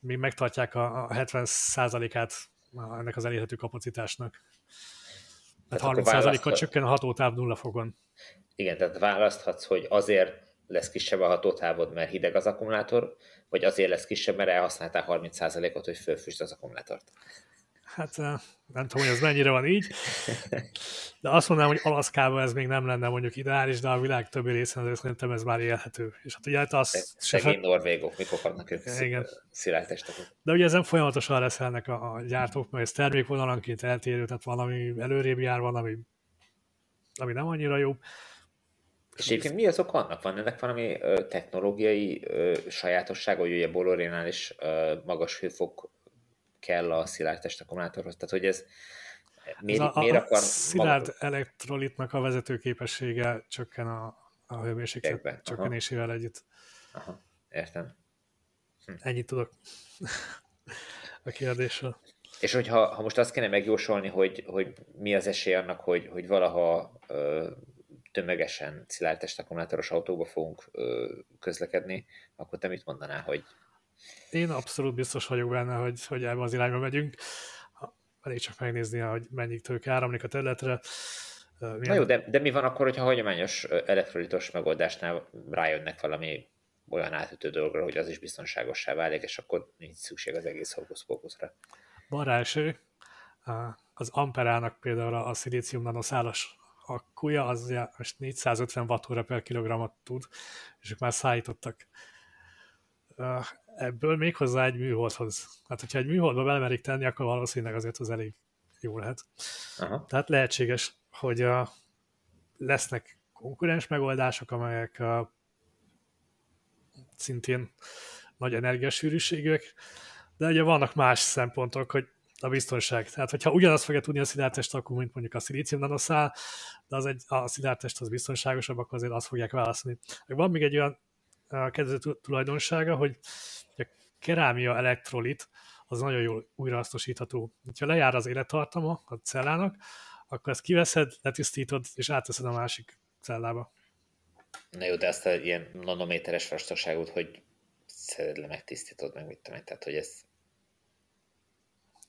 még megtartják a 70%-át ennek az elérhető kapacitásnak. Tehát 30%-kal csökken a hatótáv nulla fokon. Igen, tehát választhatsz, hogy azért lesz kisebb a hatótávod, mert hideg az akkumulátor, vagy azért lesz kisebb, mert elhasználtál 30%-ot, hogy fölfüst az akkumulátort. Hát nem tudom, hogy ez mennyire van így, de azt mondanám, hogy Alaszkában ez még nem lenne mondjuk ideális, de a világ többi részén azért szerintem ez már élhető. És hát ugye hát az... Szegény se... norvégok, mikor kapnak ők szilárd testeket. De ugye ezen folyamatosan leszelnek a, a gyártók, mert ez termékvonalanként eltérő, tehát valami előrébb jár, van, ami, nem annyira jó. És egyébként mi azok vannak? Van ennek valami ö, technológiai ö, sajátossága, hogy ugye Bolorénál is ö, magas hőfok kell a szilárd testakkumulátorhoz. Tehát, hogy ez miért, ez a, miért akar... A szilárd maga... elektrolitnak a vezetőképessége csökken a, a hőmérséklet csökkenésével együtt. Aha, értem. Hm. Ennyit tudok a kérdésről. És hogyha ha most azt kéne megjósolni, hogy, hogy mi az esély annak, hogy, hogy valaha ö, tömegesen szilárd testakkumulátoros autóba fogunk ö, közlekedni, akkor te mit mondanál, hogy én abszolút biztos vagyok benne, hogy, hogy ebbe az irányba megyünk. Elég csak megnézni, hogy mennyi tőke áramlik a területre. Milyen... Na jó, de, de mi van akkor, hogyha hagyományos elektrolitos megoldásnál rájönnek valami olyan átütő dolgra, hogy az is biztonságossá válik, és akkor nincs szükség az egész hókusz-pókuszra. Van rá esély. Az Amperának például a szilícium nanoszálas akkuja, az most 450 Wh per kilogramot tud, és ők már szállítottak ebből még hozzá egy műholdhoz. Hát, hogyha egy műholdba belemerik tenni, akkor valószínűleg azért az elég jó lehet. Aha. Tehát lehetséges, hogy a, lesznek konkurens megoldások, amelyek a, szintén nagy energiasűrűségűek, de ugye vannak más szempontok, hogy a biztonság. Tehát, hogyha ugyanazt fogja tudni a szilárdtest, akkor mint mondjuk a szilícium nanoszál, de az egy, a szilárdtest az biztonságosabb, akkor azért azt fogják választani. Van még egy olyan kedvező tulajdonsága, hogy a kerámia elektrolit az nagyon jól újrahasznosítható. Ha lejár az élettartama a cellának, akkor ezt kiveszed, letisztítod, és átteszed a másik cellába. Na jó, de ezt a ilyen nanométeres vastaságút, hogy szeded le, megtisztítod, meg mit tudom tehát hogy ez...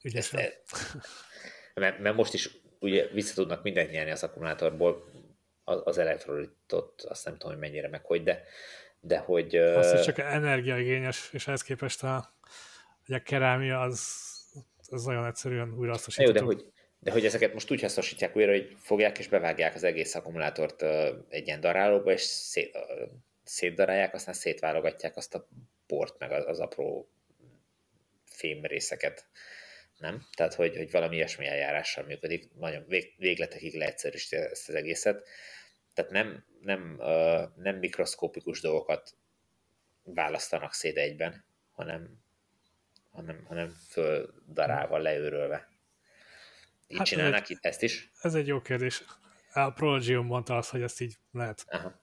Ügyesen. Ezt, mert, mert, most is ugye vissza tudnak mindent nyerni az akkumulátorból, az, az elektrolitot, azt nem tudom, hogy mennyire meg hogy, de de hogy... Azt, hogy csak energiaigényes, és ehhez képest a, hogy a kerámia az, az nagyon egyszerűen újrahasznosítható. Jó, de hogy, de hogy ezeket most úgy hasznosítják újra, hogy fogják és bevágják az egész akkumulátort egy ilyen darálóba, és szét, szétdarálják, aztán szétválogatják azt a port, meg az, az apró fém részeket. Nem? Tehát, hogy, hogy valami ilyesmi eljárással működik. Nagyon vég, végletekig leegyszerűsíti ezt az egészet tehát nem, nem, nem mikroszkópikus dolgokat választanak szét egyben, hanem, hanem, hanem földarálva, leőrölve. Így hát csinálnak egy, itt ezt is? Ez egy jó kérdés. A Prologium mondta azt, hogy ezt így lehet. Aha.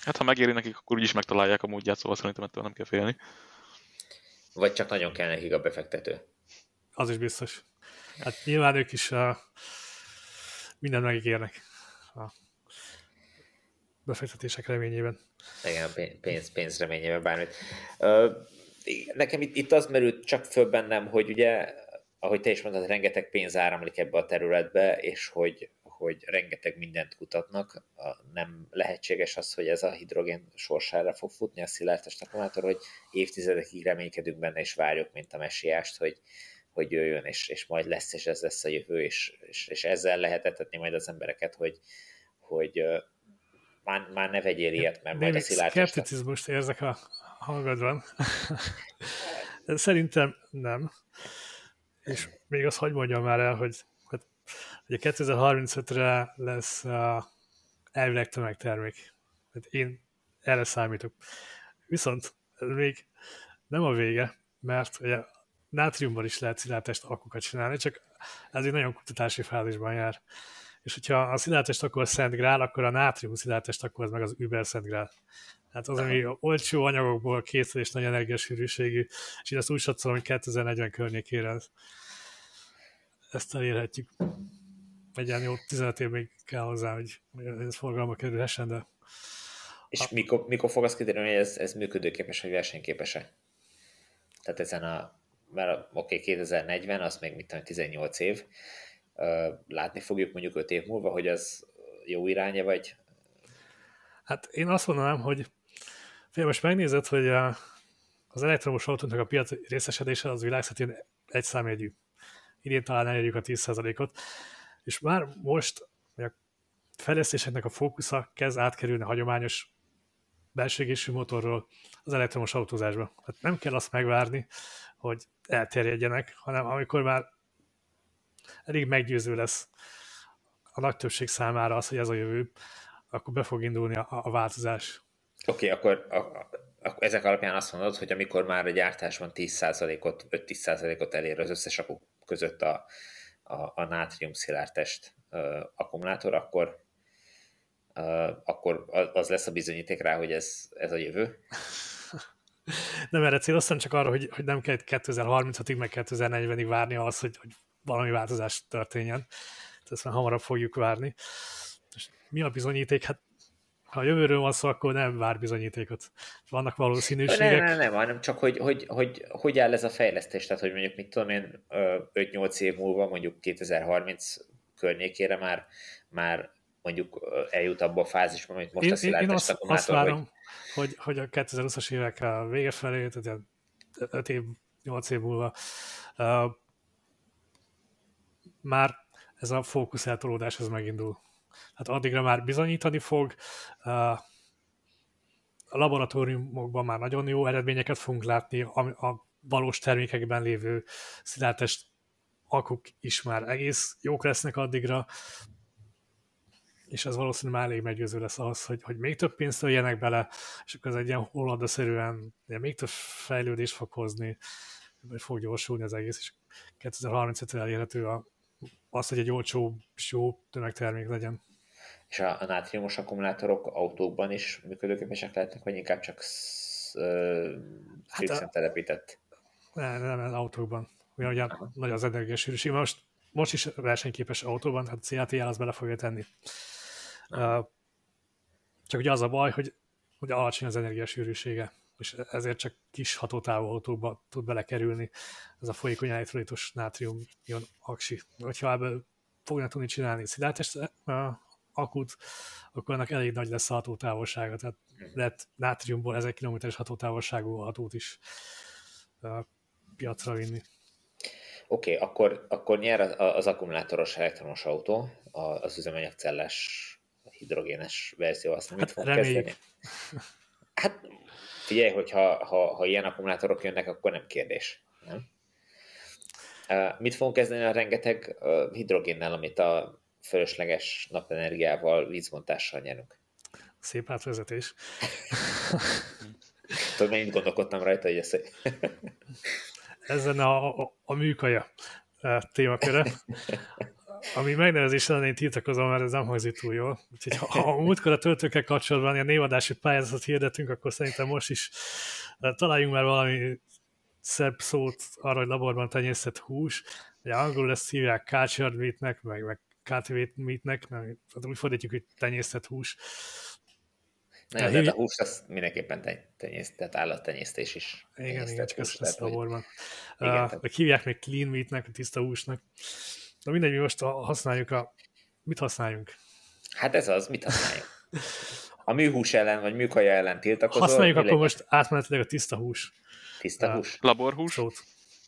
Hát ha megéri nekik, akkor úgyis megtalálják a módját, szóval szerintem ettől nem kell félni. Vagy csak nagyon kell nekik a befektető. Az is biztos. Hát nyilván ők is uh, mindent megígérnek befektetések reményében. Igen, pénz, pénz reményében bármit. Nekem itt, itt az merült csak föl bennem, hogy ugye, ahogy te is mondtad, rengeteg pénz áramlik ebbe a területbe, és hogy, hogy rengeteg mindent kutatnak. Nem lehetséges az, hogy ez a hidrogén sorsára fog futni a szilárdtest akkumulátor, hogy évtizedekig reménykedünk benne, és várjuk, mint a messiást, hogy, hogy jöjjön, és, és majd lesz, és ez lesz a jövő, és, és, és ezzel lehetetni majd az embereket, hogy, hogy már, már ne vegyél ilyet, mert majd a szilárd... Skepticizmust érzek a hangodban. Szerintem nem. És még azt hogy mondjam már el, hogy, hogy ugye 2035-re lesz a elvileg tömegtermék. Hát én erre számítok. Viszont ez még nem a vége, mert ugye nátriumban is lehet szilárdtest akukat csinálni, csak ez egy nagyon kutatási fázisban jár és hogyha a szilárdtest akkor Szent Grál, akkor a nátrium szilárdtest akkor meg az Uber Szent Grál. Hát az, ami olcsó anyagokból készül és nagy energiasűrűségű, és én ezt úgy satszolom, hogy 2040 környékére ezt elérhetjük. Egy ilyen jó 15 év még kell hozzá, hogy ez forgalma kerülhessen, de... És mikor, mikor fog az kiderülni, hogy ez, ez működőképes, vagy versenyképes-e? Tehát ezen a, mert oké, okay, 2040, az még mit tudom, 18 év, látni fogjuk mondjuk 5 év múlva, hogy az jó iránya, vagy? Hát én azt mondanám, hogy fél most megnézed, hogy a, az elektromos autóknak a piac részesedése az világszintén egy számjegyű. Idén talán elérjük a 10%-ot, és már most a fejlesztéseknek a fókusza kezd átkerülni a hagyományos belső motorról az elektromos autózásba. Hát nem kell azt megvárni, hogy elterjedjenek, hanem amikor már elég meggyőző lesz a nagy többség számára az, hogy ez a jövő, akkor be fog indulni a, a változás. Oké, okay, akkor, a, akkor ezek alapján azt mondod, hogy amikor már a gyártásban 10%-ot, 5-10%-ot elér az összes akuk között a, a, a nátrium szilárdtest uh, akkumulátor, akkor uh, akkor az lesz a bizonyíték rá, hogy ez, ez a jövő? nem erre céloztam, csak arra, hogy, hogy nem kell 2030-ig, meg 2040-ig várni az, hogy, hogy valami változás történjen. Tehát ezt már hamarabb fogjuk várni. És mi a bizonyíték? Hát ha a jövőről van szó, akkor nem vár bizonyítékot. Vannak valószínűségek. Nem, nem, nem, hanem csak hogy, hogy, hogy, hogy áll ez a fejlesztés, tehát hogy mondjuk mit tudom én 5-8 év múlva, mondjuk 2030 környékére már, már mondjuk eljut abba a fázisba, amit most én, a szilárdtest én azt, azt várom, hogy... hogy, hogy a 2020-as évek a vége felé, tehát 5 év, 8 év múlva uh, már ez a fókusz eltolódás az megindul. Hát addigra már bizonyítani fog, a laboratóriumokban már nagyon jó eredményeket fogunk látni, a, a valós termékekben lévő szilárdtest akuk is már egész jók lesznek addigra, és ez valószínűleg már elég meggyőző lesz ahhoz, hogy, hogy még több pénzt öljenek bele, és akkor ez egy ilyen hollandaszerűen még több fejlődést fog hozni, vagy fog gyorsulni az egész, és 2035-re elérhető a, az, hogy egy olcsó jó tömegtermék legyen. És a, a nátriumos akkumulátorok autókban is működőképesek lehetnek, vagy inkább csak hát a, telepített? Nem, nem, nem, autókban. Ugye nagy az energiasűrűség. Most, most is versenyképes autóban, hát CATL az bele fogja tenni. Csak ugye az a baj, hogy, hogy alacsony az energiasűrűsége, és ezért csak kis hatótávú autókba tud belekerülni ez a folyékony elektrolitos nátrium ion aksi. Hogyha ebből fognak tudni csinálni szilárdtest akut, akkor annak elég nagy lesz a hatótávolsága, tehát lehet nátriumból 1000 kilométeres hatótávolságú autót is piacra vinni. Oké, okay, akkor, akkor nyer az, az akkumulátoros elektromos autó, az üzemanyagcellás hidrogénes verzió, azt hát, mit fog kezdeni? Hát figyelj, hogyha ha, ha ilyen akkumulátorok jönnek, akkor nem kérdés. Nem? Mit fogunk kezdeni a rengeteg hidrogénnel, amit a fölösleges napenergiával, vízmontással nyerünk? Szép átvezetés. Tudod, mennyit gondolkodtam rajta, hogy ez... Ezen a, a, a műkaja témaköre ami megnevezés ellen én tiltakozom, mert ez nem hangzik túl jól. Úgyhogy ha a múltkor a töltőkkel kapcsolatban ilyen névadási pályázatot hirdetünk, akkor szerintem most is eh, találjunk már valami szebb szót arra, hogy laborban tenyésztett hús. Ugye angolul ezt hívják cultured meatnek, meg, meg cultivated meatnek, mert hát úgy fordítjuk, hogy tenyésztett hús. Nem, de, de a hús az mindenképpen tenyészt, tehát állattenyésztés is. Igen, igen, csak ezt lesz laborban. Igen, uh, hívják még clean meatnek, tiszta húsnak. Na mindegy, mi most használjuk a... Mit használjunk? Hát ez az, mit használjunk? A műhús ellen, vagy műkaja ellen tiltakozol? Használjuk akkor legyen? most átmenetileg a tiszta hús. Tiszta hús? Laborhús? Szót.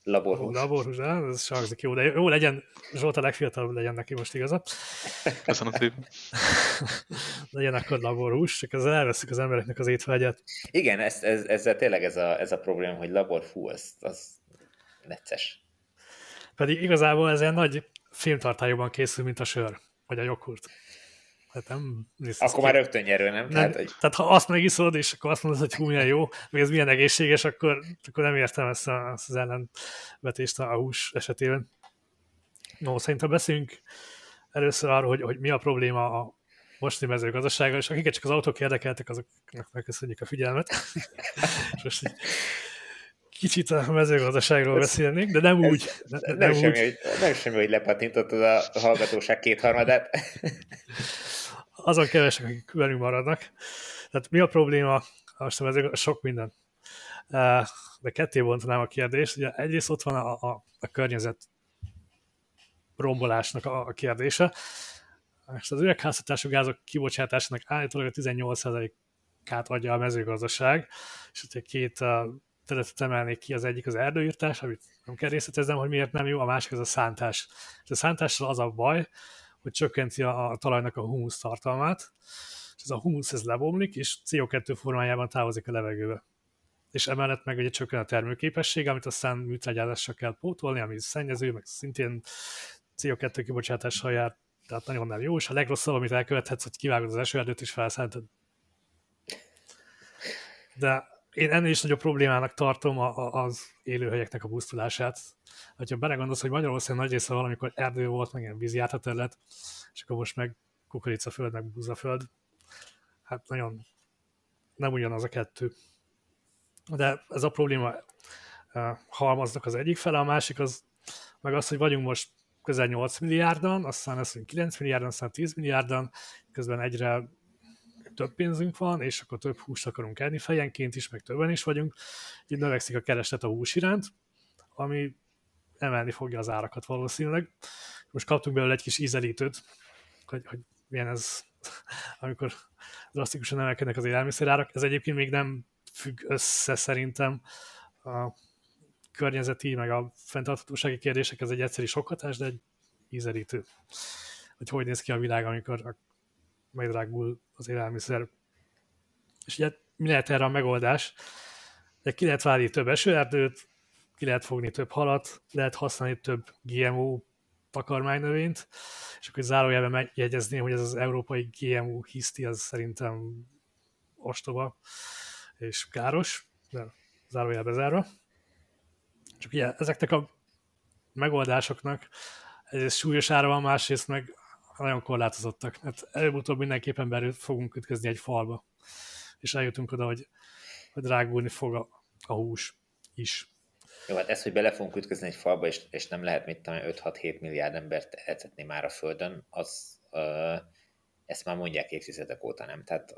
Laborhús. Laborhús, de ez sem jó, de jó legyen, Zsolt a legfiatalabb legyen neki most igaza. Köszönöm szépen. legyen akkor laborhús, csak ezzel elveszik az embereknek az étvágyat. Igen, ez, ez, ezzel tényleg ez a, ez a probléma, hogy laborfú, az, az necces. Pedig igazából ez ilyen nagy filmtartályokban készül, mint a sör, vagy a joghurt. Hát nem akkor már rögtön nyerő, nem? nem tehát, hogy... tehát, ha azt megiszod, és akkor azt mondod, hogy hú, milyen jó, vagy ez milyen egészséges, akkor, akkor nem értem ezt, a, ezt az ellenvetést a hús esetében. No, szerintem beszéljünk először arról, hogy, hogy mi a probléma a mostani mezőgazdasággal, és akiket csak az autók érdekeltek, azoknak megköszönjük a figyelmet. és most kicsit a mezőgazdaságról beszélnék, de nem úgy. Nem, nem, nem, semmi, úgy. Hogy, nem semmi, hogy lepatintottad a hallgatóság kétharmadát. Azon kevesek, akik velünk maradnak. Tehát mi a probléma? Most a sok minden. De ketté bontanám a kérdést. Ugye egyrészt ott van a, a, a környezet rombolásnak a, a kérdése. És az üvegházhatású gázok kibocsátásának állítólag a 18%-át adja a mezőgazdaság, és hogyha két területet emelnék ki, az egyik az erdőírtás, amit nem kell részleteznem, hogy miért nem jó, a másik az a szántás. És a szántással az a baj, hogy csökkenti a, a talajnak a humusz tartalmát, és ez a humusz ez lebomlik, és CO2 formájában távozik a levegőbe. És emellett meg ugye csökken a termőképesség, amit aztán műtrágyázással kell pótolni, ami szennyező, meg szintén CO2 kibocsátással jár, tehát nagyon nem jó, és a legrosszabb, amit elkövethetsz, hogy kivágod az esőerdőt és felszántod. De én ennél is nagyobb problémának tartom a, a, az élőhelyeknek a pusztulását. Ha belegondolsz, hogy Magyarország nagy része valamikor erdő volt, meg ilyen vízi terület, és akkor most meg kukoricaföld, meg búzaföld. Hát nagyon nem ugyanaz a kettő. De ez a probléma halmaznak az egyik fele, a másik az meg az, hogy vagyunk most közel 8 milliárdan, aztán lesz 9 milliárdan, aztán 10 milliárdan, közben egyre több pénzünk van, és akkor több húst akarunk enni fejenként is, meg többen is vagyunk, így növekszik a kereslet a hús iránt, ami emelni fogja az árakat valószínűleg. Most kaptunk belőle egy kis ízelítőt, hogy, hogy milyen ez, amikor drasztikusan emelkednek az élelmiszerárak. Ez egyébként még nem függ össze szerintem a környezeti, meg a fenntarthatósági kérdések, ez egy egyszerű sokhatás, de egy ízelítő. Hogy hogy néz ki a világ, amikor megdrágul az élelmiszer. És ugye mi lehet erre a megoldás? De ki lehet várni több esőerdőt, ki lehet fogni több halat, lehet használni több GMO takarmánynövényt, és akkor zárójelben megjegyezném, hogy ez az európai GMO hiszti, az szerintem ostoba és káros, de zárójelbe zárva. Csak ugye ezeknek a megoldásoknak egyrészt súlyos ára van, másrészt meg nagyon korlátozottak, mert előbb-utóbb mindenképpen belül fogunk ütközni egy falba, és eljutunk oda, hogy, hogy drágulni fog a, a hús is. Jó, hát ez, hogy bele fogunk ütközni egy falba, és, és nem lehet, mit tudom, 5-6-7 milliárd embert etetni már a Földön, az, ö, ezt már mondják évtizedek óta, nem? Tehát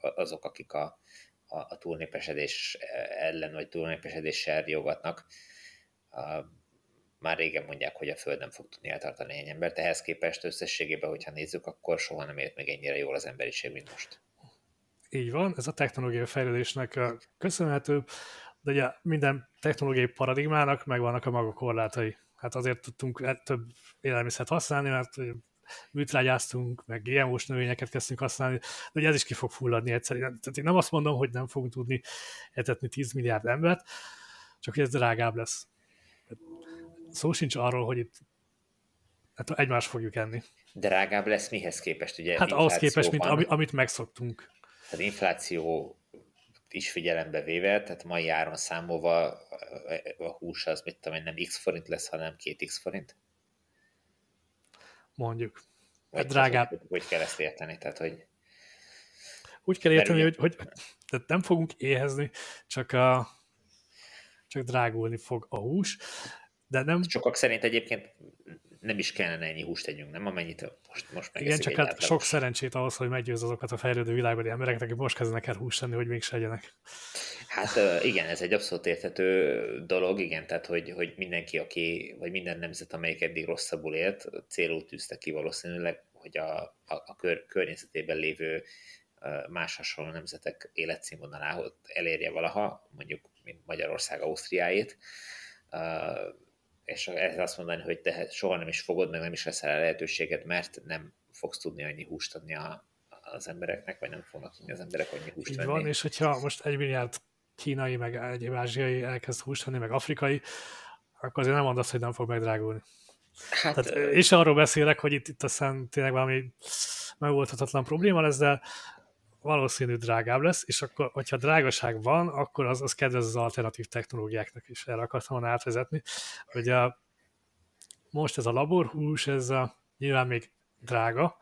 azok, akik a, a, a túlnépesedés ellen, vagy túlnépesedéssel jogatnak, már régen mondják, hogy a Föld nem fog tudni eltartani egy embert, ehhez képest összességében, hogyha nézzük, akkor soha nem ért meg ennyire jól az emberiség, mint most. Így van, ez a technológiai fejlődésnek köszönhető, de ugye minden technológiai paradigmának megvannak a maga korlátai. Hát azért tudtunk több élelmiszert használni, mert műtrágyáztunk, meg GMO-s növényeket kezdtünk használni, de ugye ez is ki fog fulladni egyszerűen. Tehát én nem azt mondom, hogy nem fogunk tudni etetni 10 milliárd embert, csak hogy ez drágább lesz szó sincs arról, hogy itt hát egymást fogjuk enni. Drágább lesz mihez képest? Ugye hát ahhoz képest, mint ami, amit megszoktunk. Tehát infláció is figyelembe véve, tehát mai áron számolva a hús az, mit tudom én, nem x forint lesz, hanem 2x forint? Mondjuk. Vagy hát drágább. Hogy, hogy kell ezt érteni? Tehát, hogy úgy kell érteni, hogy, hogy tehát nem fogunk éhezni, csak, a, csak drágulni fog a hús. De nem... Sokak szerint egyébként nem is kellene ennyi húst tegyünk, nem? Amennyit most, most Igen, csak hát sok szerencsét ahhoz, hogy meggyőz azokat a fejlődő világbeli embereket, akik most kezdenek el húst tenni, hogy még legyenek. Hát igen, ez egy abszolút érthető dolog, igen, tehát hogy, hogy mindenki, aki, vagy minden nemzet, amelyik eddig rosszabbul élt, célul tűzte ki valószínűleg, hogy a, a, a kör, környezetében lévő más hasonló nemzetek életszínvonalához elérje valaha, mondjuk mint Magyarország Ausztriáit, és ez azt mondani, hogy te soha nem is fogod, meg nem is leszel lehetőséget, mert nem fogsz tudni annyi húst adni a, az embereknek, vagy nem fognak tudni az emberek annyi húst Így venni. van, és hogyha most egy milliárd kínai, meg egyéb ázsiai elkezd húst venni, meg afrikai, akkor azért nem mondasz, hogy nem fog megdrágulni. Hát, Tehát, és arról beszélek, hogy itt, itt aztán tényleg valami megoldhatatlan probléma lesz, de valószínű drágább lesz, és akkor, hogyha drágaság van, akkor az, az kedvez az alternatív technológiáknak is. Erre akartam átvezetni, hogy a, most ez a laborhús, ez a, nyilván még drága,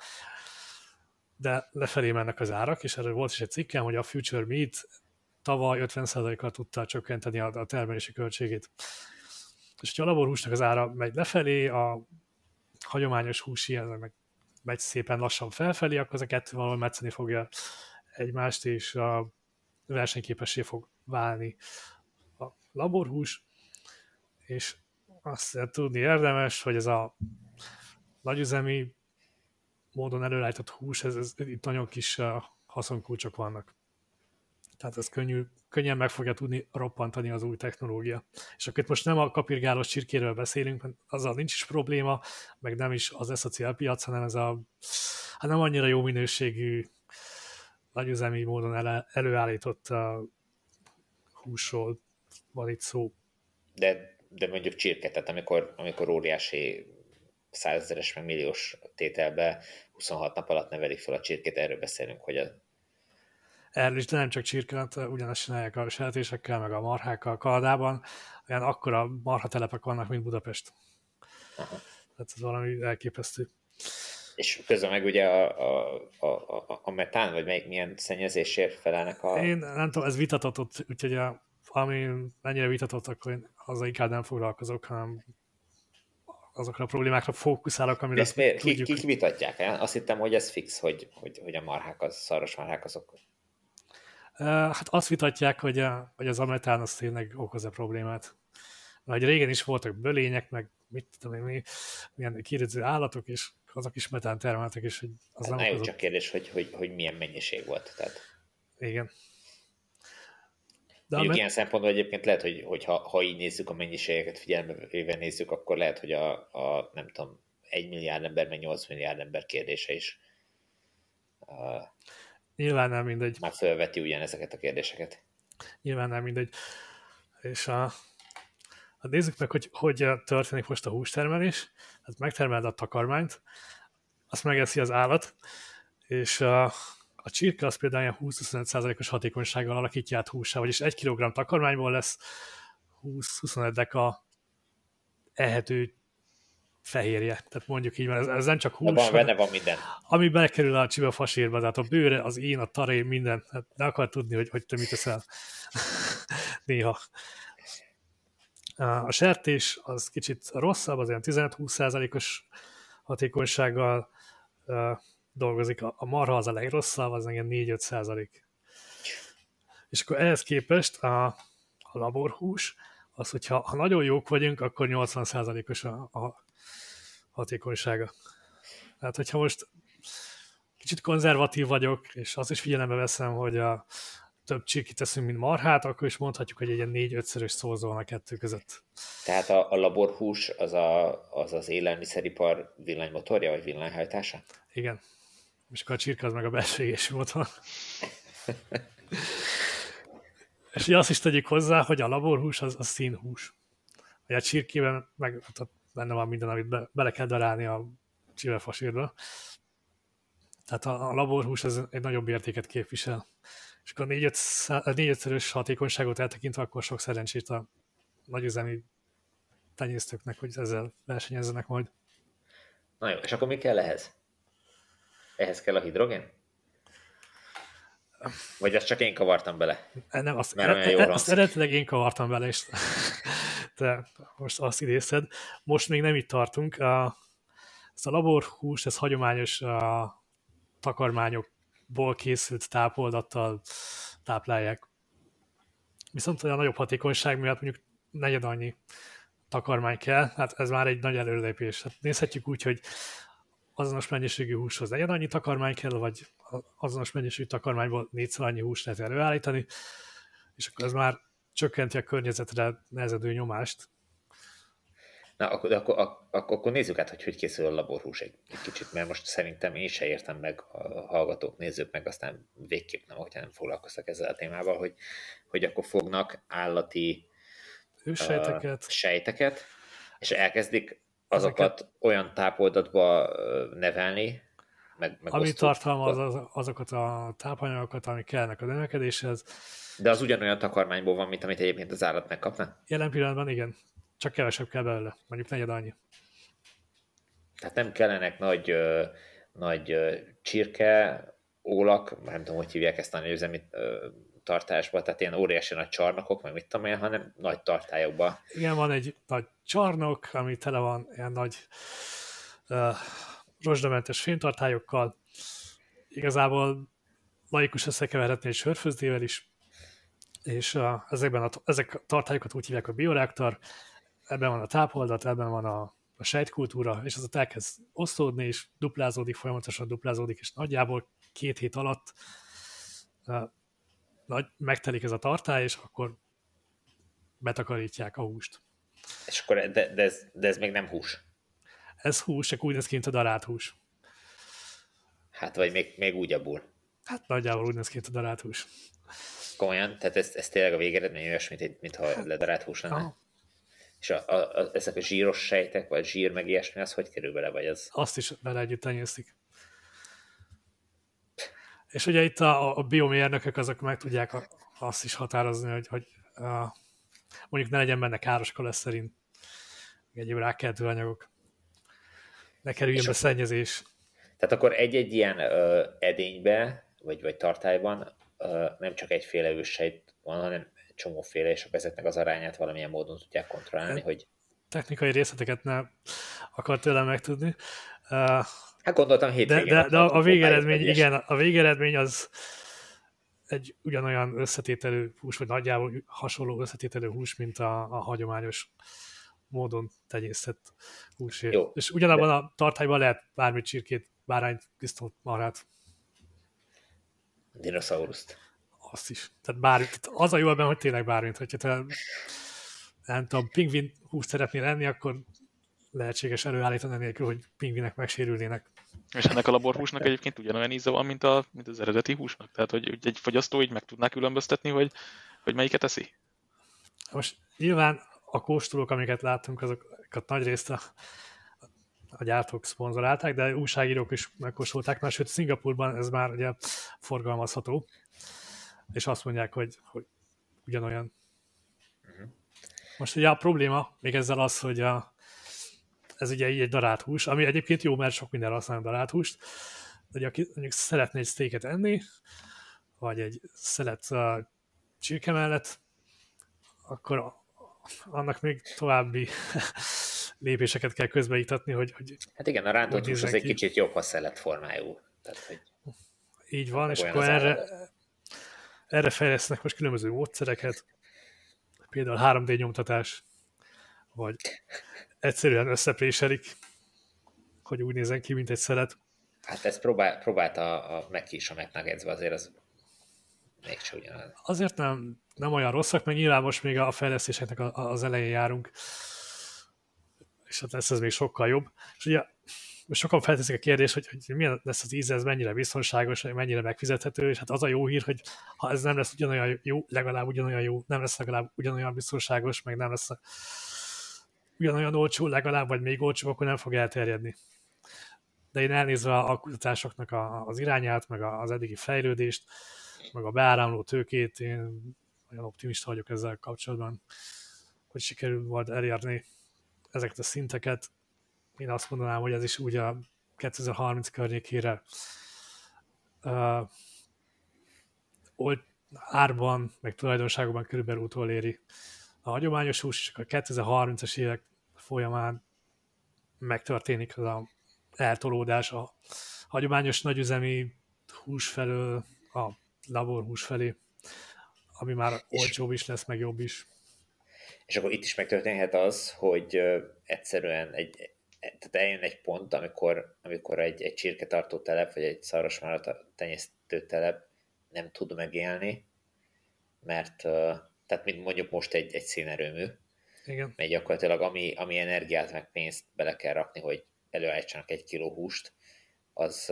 de lefelé mennek az árak, és erről volt is egy cikkem, hogy a Future Meat tavaly 50%-kal tudta csökkenteni a, termelési költségét. És hogyha a laborhúsnak az ára megy lefelé, a hagyományos hús ilyen meg megy szépen lassan felfelé, akkor az a kettő valahol fogja egymást, és a versenyképessé fog válni a laborhús, és azt kell tudni érdemes, hogy ez a nagyüzemi módon előállított hús, ez, ez, itt nagyon kis uh, haszonkulcsok vannak. Tehát ez könnyű, könnyen meg fogja tudni roppantani az új technológia. És akkor itt most nem a kapirgálos csirkéről beszélünk, mert azzal nincs is probléma, meg nem is az SOCL piac, hanem ez a hát nem annyira jó minőségű nagyüzemi módon ele, előállított uh, húsról van itt szó. De, de mondjuk csirke, tehát amikor, amikor óriási százezeres meg milliós tételbe 26 nap alatt nevelik fel a csirkét, erről beszélünk, hogy a erről is, de nem csak csirkát, ugyanazt csinálják a sertésekkel, meg a marhákkal Kanadában, olyan akkora marhatelepek vannak, mint Budapest. Aha. Tehát ez valami elképesztő. És közben meg ugye a, a, a, a metán, vagy melyik milyen szennyezésért felelnek a... Én nem tudom, ez vitatott, úgyhogy a, ami mennyire vitatottak, hogy azzal inkább nem foglalkozok, hanem azokra a problémákra fókuszálok, amire ezt miért? Tudjuk. Kik, kik vitatják? Azt hittem, hogy ez fix, hogy, hogy, hogy a marhák, az, szaros marhák azok Hát azt vitatják, hogy, a, hogy az ametán az tényleg okoz-e problémát. Mert régen is voltak bölények, meg mit tudom én, mi, milyen kérdező állatok, és azok is metán termeltek, és hogy az hát nem okozott... csak kérdés, hogy, hogy, hogy milyen mennyiség volt. Tehát... Igen. De Mondjuk ilyen szempontból egyébként lehet, hogy, hogy ha, ha így nézzük a mennyiségeket, figyelembe nézzük, akkor lehet, hogy a, a nem tudom, 1 milliárd ember, meg 8 milliárd ember kérdése is uh, Nyilván nem mindegy. Már felveti ugyanezeket a kérdéseket. Nyilván nem mindegy. És a, a nézzük meg, hogy hogy történik most a hústermelés. Hát megtermeled a takarmányt, azt megeszi az állat, és a, a csirke az például ilyen 20-25%-os hatékonysággal alakítja át húsá, vagyis egy kilogramm takarmányból lesz 20-25 deka ehető fehérje. Tehát mondjuk így, mert ez, ez nem csak hús. Van, benne van minden. Ami belekerül a csiba fasírba, tehát a bőre, az én, a taré, minden. Hát ne akar tudni, hogy, hogy te mit teszel. Néha. A sertés az kicsit rosszabb, az olyan 15-20%-os hatékonysággal dolgozik. A marha az a legrosszabb, az ilyen 4-5 És akkor ehhez képest a, a laborhús, az, hogyha ha nagyon jók vagyunk, akkor 80% os a, a hatékonysága. Tehát, hogyha most kicsit konzervatív vagyok, és azt is figyelembe veszem, hogy a több csirkit teszünk, mint marhát, akkor is mondhatjuk, hogy egy ilyen négy-ötszörös szózó van a kettő között. Tehát a, a laborhús az, a, az az élelmiszeripar villanymotorja, vagy villanyhajtása? Igen. És akkor a csirka az meg a belső égésű motor. és ugye azt is tegyük hozzá, hogy a laborhús az a színhús. Vagy a csirkében meg hát benne van minden, amit be, bele kell darálni a csivefasírba. Tehát a, a laborhús ez egy nagyobb értéket képvisel. És akkor a négy-ötszörös hatékonyságot eltekintve, akkor sok szerencsét a nagyüzemi tenyésztőknek, hogy ezzel versenyezzenek majd. Na jó, és akkor mi kell ehhez? Ehhez kell a hidrogén? Vagy azt csak én kavartam bele? Nem, azt, Mert e, e, azt eredetileg én kavartam bele, és te most azt idézted. Most még nem itt tartunk. A, ez a laborhús, ez hagyományos a takarmányokból készült tápoldattal táplálják. Viszont olyan nagyobb hatékonyság miatt mondjuk negyed annyi takarmány kell, hát ez már egy nagy előlépés. Hát nézhetjük úgy, hogy azonos mennyiségű húshoz negyed annyi takarmány kell, vagy azonos mennyiségű takarmányból négyszer annyi húst lehet előállítani, és akkor ez már csökkenti a környezetre nehezedő nyomást. Na, akkor, akkor, akkor, akkor nézzük át, hogy hogy készül a laborhús egy, egy kicsit, mert most szerintem én se értem meg, a hallgatók nézzük meg, aztán végképp nem, hogyha nem foglalkoztak ezzel a témával, hogy, hogy akkor fognak állati sejteket. Uh, sejteket, és elkezdik azokat Ezeket... olyan tápoldatba nevelni, meg, meg Ami tartalmaz az, azokat a tápanyagokat, amik kellnek a növekedéshez. De az ugyanolyan takarmányból van, mint amit egyébként az állat megkapna? Jelen pillanatban igen. Csak kevesebb kell belőle. Mondjuk negyed annyi. hát nem kellenek nagy, nagy csirke, ólak, nem tudom, hogy hívják ezt a nőzemi tartásba, tehát ilyen óriási nagy csarnokok, meg mit tudom én, hanem nagy tartályokba. Igen, van egy nagy csarnok, ami tele van ilyen nagy uh, rozsdamentes fénytartályokkal. Igazából laikus összekeverhetni egy sörfőzdével is, és uh, ezekben a, ezek a tartályokat úgy hívják, a bioreaktor, ebben van a tápoldat, ebben van a, a sejtkultúra, és az ott elkezd osztódni, és duplázódik, folyamatosan duplázódik, és nagyjából két hét alatt nagy, megtelik ez a tartály, és akkor betakarítják a húst. És akkor, de, de, ez, de ez még nem hús. Ez hús, csak úgy néz ki, mint a darált hús. Hát, vagy még, még úgy abból. Hát nagyjából úgy néz ki, mint a darált hús. Komolyan? Tehát ez, ez tényleg a végeredmény olyas, mint, mint ha hát, ledarált hús lenne? Aha. És a, a, a, ezek a zsíros sejtek, vagy zsír meg ilyesmi, az hogy kerül bele, vagy az? Azt is bele együtt tenyésztik. És ugye itt a, a biomérnökök azok meg tudják azt is határozni, hogy, hogy a, mondjuk ne legyen benne káros koleszterin, egyéb rákeltő anyagok. Ne kerüljön be szennyezés. Tehát akkor egy-egy ilyen ö, edénybe, vagy, vagy tartályban ö, nem csak egyféle őssejt van, hanem csomóféle, és ezeknek az arányát valamilyen módon tudják kontrollálni, hát, hogy... Technikai részleteket nem akar tőlem megtudni. Uh, Hát gondoltam hétvégén. De, de, de a, a végeredmény, igen, a végeredmény az egy ugyanolyan összetételű hús, vagy nagyjából hasonló összetételű hús, mint a, a hagyományos módon tegyésztett hús. Jó, és ugyanabban de... a tartályban lehet bármit csirkét, bárányt, disznót, marhát. Dinoszauruszt. Azt is. Tehát bármi, tehát az a jó ebben, hogy tényleg bármit. Hogyha te nem tudom, pingvin húst szeretnél enni, akkor lehetséges előállítani nélkül, hogy pingvinek megsérülnének. És ennek a laborhúsnak egyébként ugyanolyan íze van, mint, a, mint az eredeti húsnak? Tehát, hogy egy fogyasztó így meg tudná különböztetni, hogy, hogy melyiket eszi? Most nyilván a kóstolók, amiket láttunk, azokat nagy részt a, a gyártók szponzorálták, de újságírók is megkóstolták, mert sőt Szingapurban ez már ugye forgalmazható, és azt mondják, hogy, hogy ugyanolyan. Uh-huh. Most ugye a probléma még ezzel az, hogy a, ez ugye egy darált hús, ami egyébként jó, mert sok minden használ darált húst, de aki mondjuk szeretne egy steaket enni, vagy egy szelet uh, csirke mellett, akkor annak még további lépéseket kell közbeítatni, hogy, hogy Hát igen, a rántott hús az egy kicsit jobb, ha szelet formájú. Tehát, hogy Így van, és akkor erre, erre fejlesznek most különböző módszereket, például 3D nyomtatás, vagy egyszerűen összepréselik, hogy úgy nézen ki, mint egy szelet. Hát ezt próbál, próbálta a Mac is a Mac azért az mégsem ugyanaz. Azért nem, nem olyan rosszak, mert nyilván most még a fejlesztéseknek az elején járunk, és hát lesz ez még sokkal jobb. És ugye sokan felteszik a kérdést, hogy, hogy milyen lesz az íze, ez mennyire biztonságos, mennyire megfizethető, és hát az a jó hír, hogy ha ez nem lesz ugyanolyan jó, legalább ugyanolyan jó, nem lesz legalább ugyanolyan biztonságos, meg nem lesz ugyanolyan olcsó legalább, vagy még olcsó, akkor nem fog elterjedni. De én elnézve a kutatásoknak az irányát, meg az eddigi fejlődést, meg a beáramló tőkét, én olyan optimista vagyok ezzel kapcsolatban, hogy sikerül majd elérni ezeket a szinteket. Én azt mondanám, hogy ez is úgy a 2030 környékére uh, árban, meg tulajdonságokban körülbelül utoléri a hagyományos hús, és a 2030-as évek folyamán megtörténik az a eltolódás a hagyományos nagyüzemi hús felől a laborhús felé, ami már olcsóbb is lesz, meg jobb is. És akkor itt is megtörténhet az, hogy egyszerűen egy, tehát eljön egy pont, amikor, amikor egy, egy csirketartó telep, vagy egy szarvasmára tenyésztő telep nem tud megélni, mert tehát mint mondjuk most egy, egy szénerőmű, Igen. mert gyakorlatilag ami, ami energiát meg pénzt bele kell rakni, hogy előállítsanak egy kiló húst, az,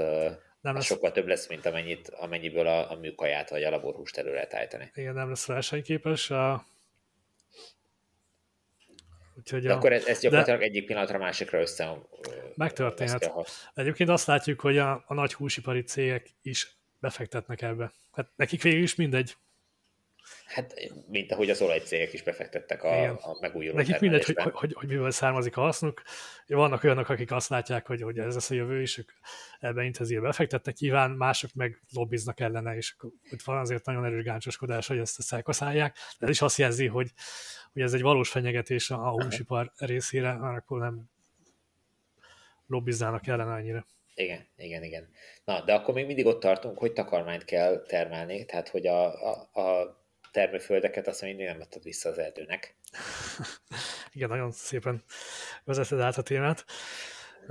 nem lesz... sokkal több lesz, mint amennyit, amennyiből a, a műkaját vagy a laborhúst elő lehet állítani. Igen, nem lesz versenyképes. A... Úgyhogy De a... akkor ez, ez gyakorlatilag De... egyik pillanatra másikra össze Megtörténhet. Egyébként azt látjuk, hogy a, a nagy húsipari cégek is befektetnek ebbe. Hát nekik végül is mindegy, Hát, mint ahogy az olajcégek is befektettek a, a megújuló Nekik mindegy, hogy, hogy, hogy, hogy miből származik a hasznuk. Vannak olyanok, akik azt látják, hogy, hogy ez lesz a jövő, és ők ebben intenzíve befektetnek, nyilván mások meg lobbiznak ellene, és itt van azért nagyon erős gáncsoskodás, hogy ezt elkaszálják. De ez is azt jelzi, hogy, hogy ez egy valós fenyegetés a húsipar részére, akkor nem lobbiznának ellene annyira. Igen, igen, igen. Na, de akkor még mindig ott tartunk, hogy takarmányt kell termelni, tehát hogy a, a, a termőföldeket azt mindig nem adtad vissza az erdőnek. igen, nagyon szépen vezeted át a témát.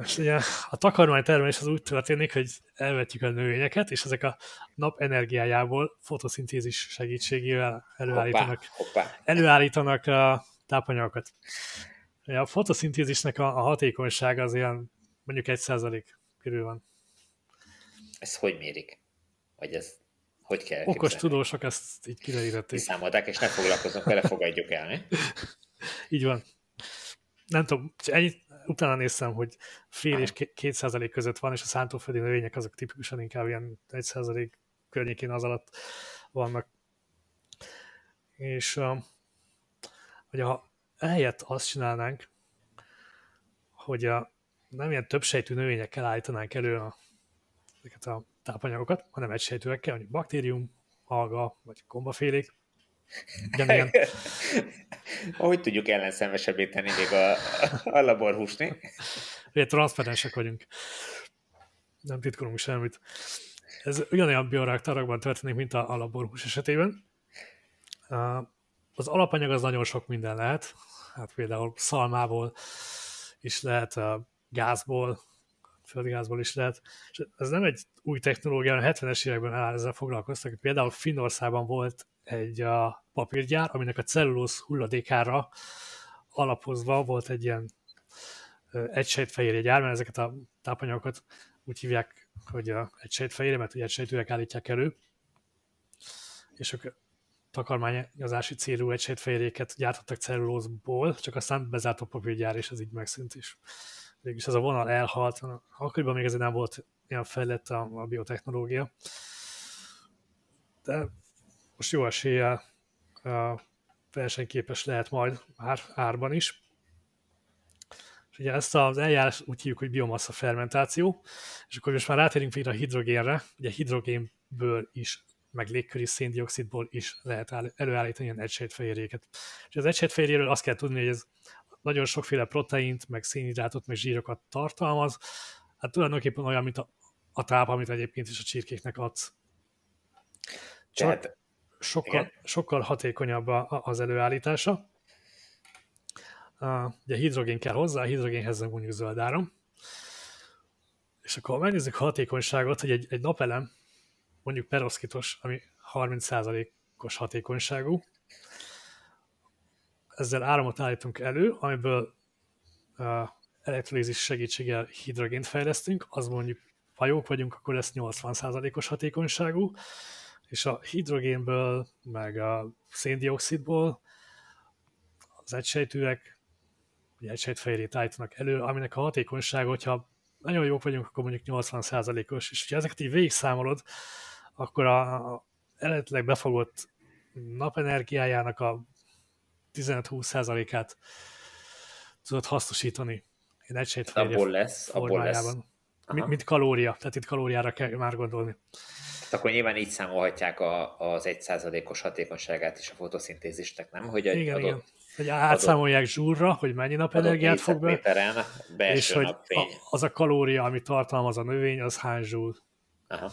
És ugye a takarmány termelés az úgy történik, hogy elvetjük a növényeket, és ezek a nap energiájából fotoszintézis segítségével előállítanak, hoppá, hoppá. előállítanak a tápanyagokat. A fotoszintézisnek a, a hatékonysága az ilyen mondjuk egy százalék körül van. Ez hogy mérik? Vagy ez hogy kell Okos képzelni? tudósok ezt így kiderítették. Számolták, és ne foglalkozunk vele, fogadjuk el, mi? így van. Nem tudom, ennyit, utána néztem, hogy fél és két százalék között van, és a szántóföldi növények azok tipikusan inkább ilyen egy százalék környékén az alatt vannak. És hogy ha ehelyett azt csinálnánk, hogy a nem ilyen többsejtű növényekkel állítanánk elő a, ezeket a tápanyagokat, hanem egysejtőekkel, mondjuk baktérium, alga, vagy gombafélék. Ugyanilyen... Hogy tudjuk ellenszenvesebbé tenni még a, a laborhúst, mi? Ugye transzparensek vagyunk. Nem titkolunk semmit. Ez ugyanolyan bioreaktorokban történik, mint a, a laborhús esetében. Az alapanyag az nagyon sok minden lehet. Hát például szalmából is lehet gázból, földgázból is lehet. És ez nem egy új technológia, a 70-es években ezzel foglalkoztak. Például Finnországban volt egy a papírgyár, aminek a cellulóz hulladékára alapozva volt egy ilyen egysejtfehérje gyár, mert ezeket a tápanyagokat úgy hívják, hogy a egysejtfehérje, mert ugye egysejtűek állítják elő, és ők takarmányozási célú egysejtfehérjéket gyártottak cellulózból, csak aztán bezárt a papírgyár, és ez így megszűnt is. Végülis ez a vonal elhalt, akkoriban még ezért nem volt ilyen fejlett a, a biotechnológia. De most jó eséllyel versenyképes lehet majd ár, árban is. És ugye ezt az eljárás úgy hívjuk, hogy biomassa fermentáció, és akkor most már rátérünk végre a hidrogénre, ugye hidrogénből is, meg légköri széndiokszidból is lehet előállítani ilyen egysejtfehérjéket. És az egysejtfehérjéről azt kell tudni, hogy ez nagyon sokféle proteint, meg szénhidrátot, meg zsírokat tartalmaz. Hát tulajdonképpen olyan, mint a, a táp, amit egyébként is a csirkéknek adsz. Csak Tehát, sokkal, sokkal hatékonyabb az előállítása. Uh, ugye hidrogén kell hozzá, a hidrogénhez nem mondjuk zöld áram. És akkor megnézzük a hatékonyságot, hogy egy, egy napelem, mondjuk peroszkitos, ami 30%-os hatékonyságú, ezzel áramot állítunk elő, amiből uh, elektrolízis segítséggel hidrogént fejlesztünk, az mondjuk hajók vagyunk, akkor lesz 80%-os hatékonyságú, és a hidrogénből, meg a széndiokszidból az egysejtűek, vagy egysejtfehérjét állítanak elő, aminek a hatékonysága, hogyha nagyon jók vagyunk, akkor mondjuk 80%-os, és ha ezeket így végigszámolod, akkor a, eredetileg befogott napenergiájának a 15-20%-át tudod hasznosítani. Egy egysejtfehérje abból lesz. Abból lesz. Mint, mint kalória, tehát itt kalóriára kell már gondolni. Hát akkor nyilván így számolhatják a, az 1%-os hatékonyságát is a fotoszintézisnek, nem? Hogy egy igen, adott, igen. Hogy átszámolják zsúrra, hogy mennyi napenergiát fog be, és hogy a, az a kalória, ami tartalmaz a növény, az hány zsúl. Aha.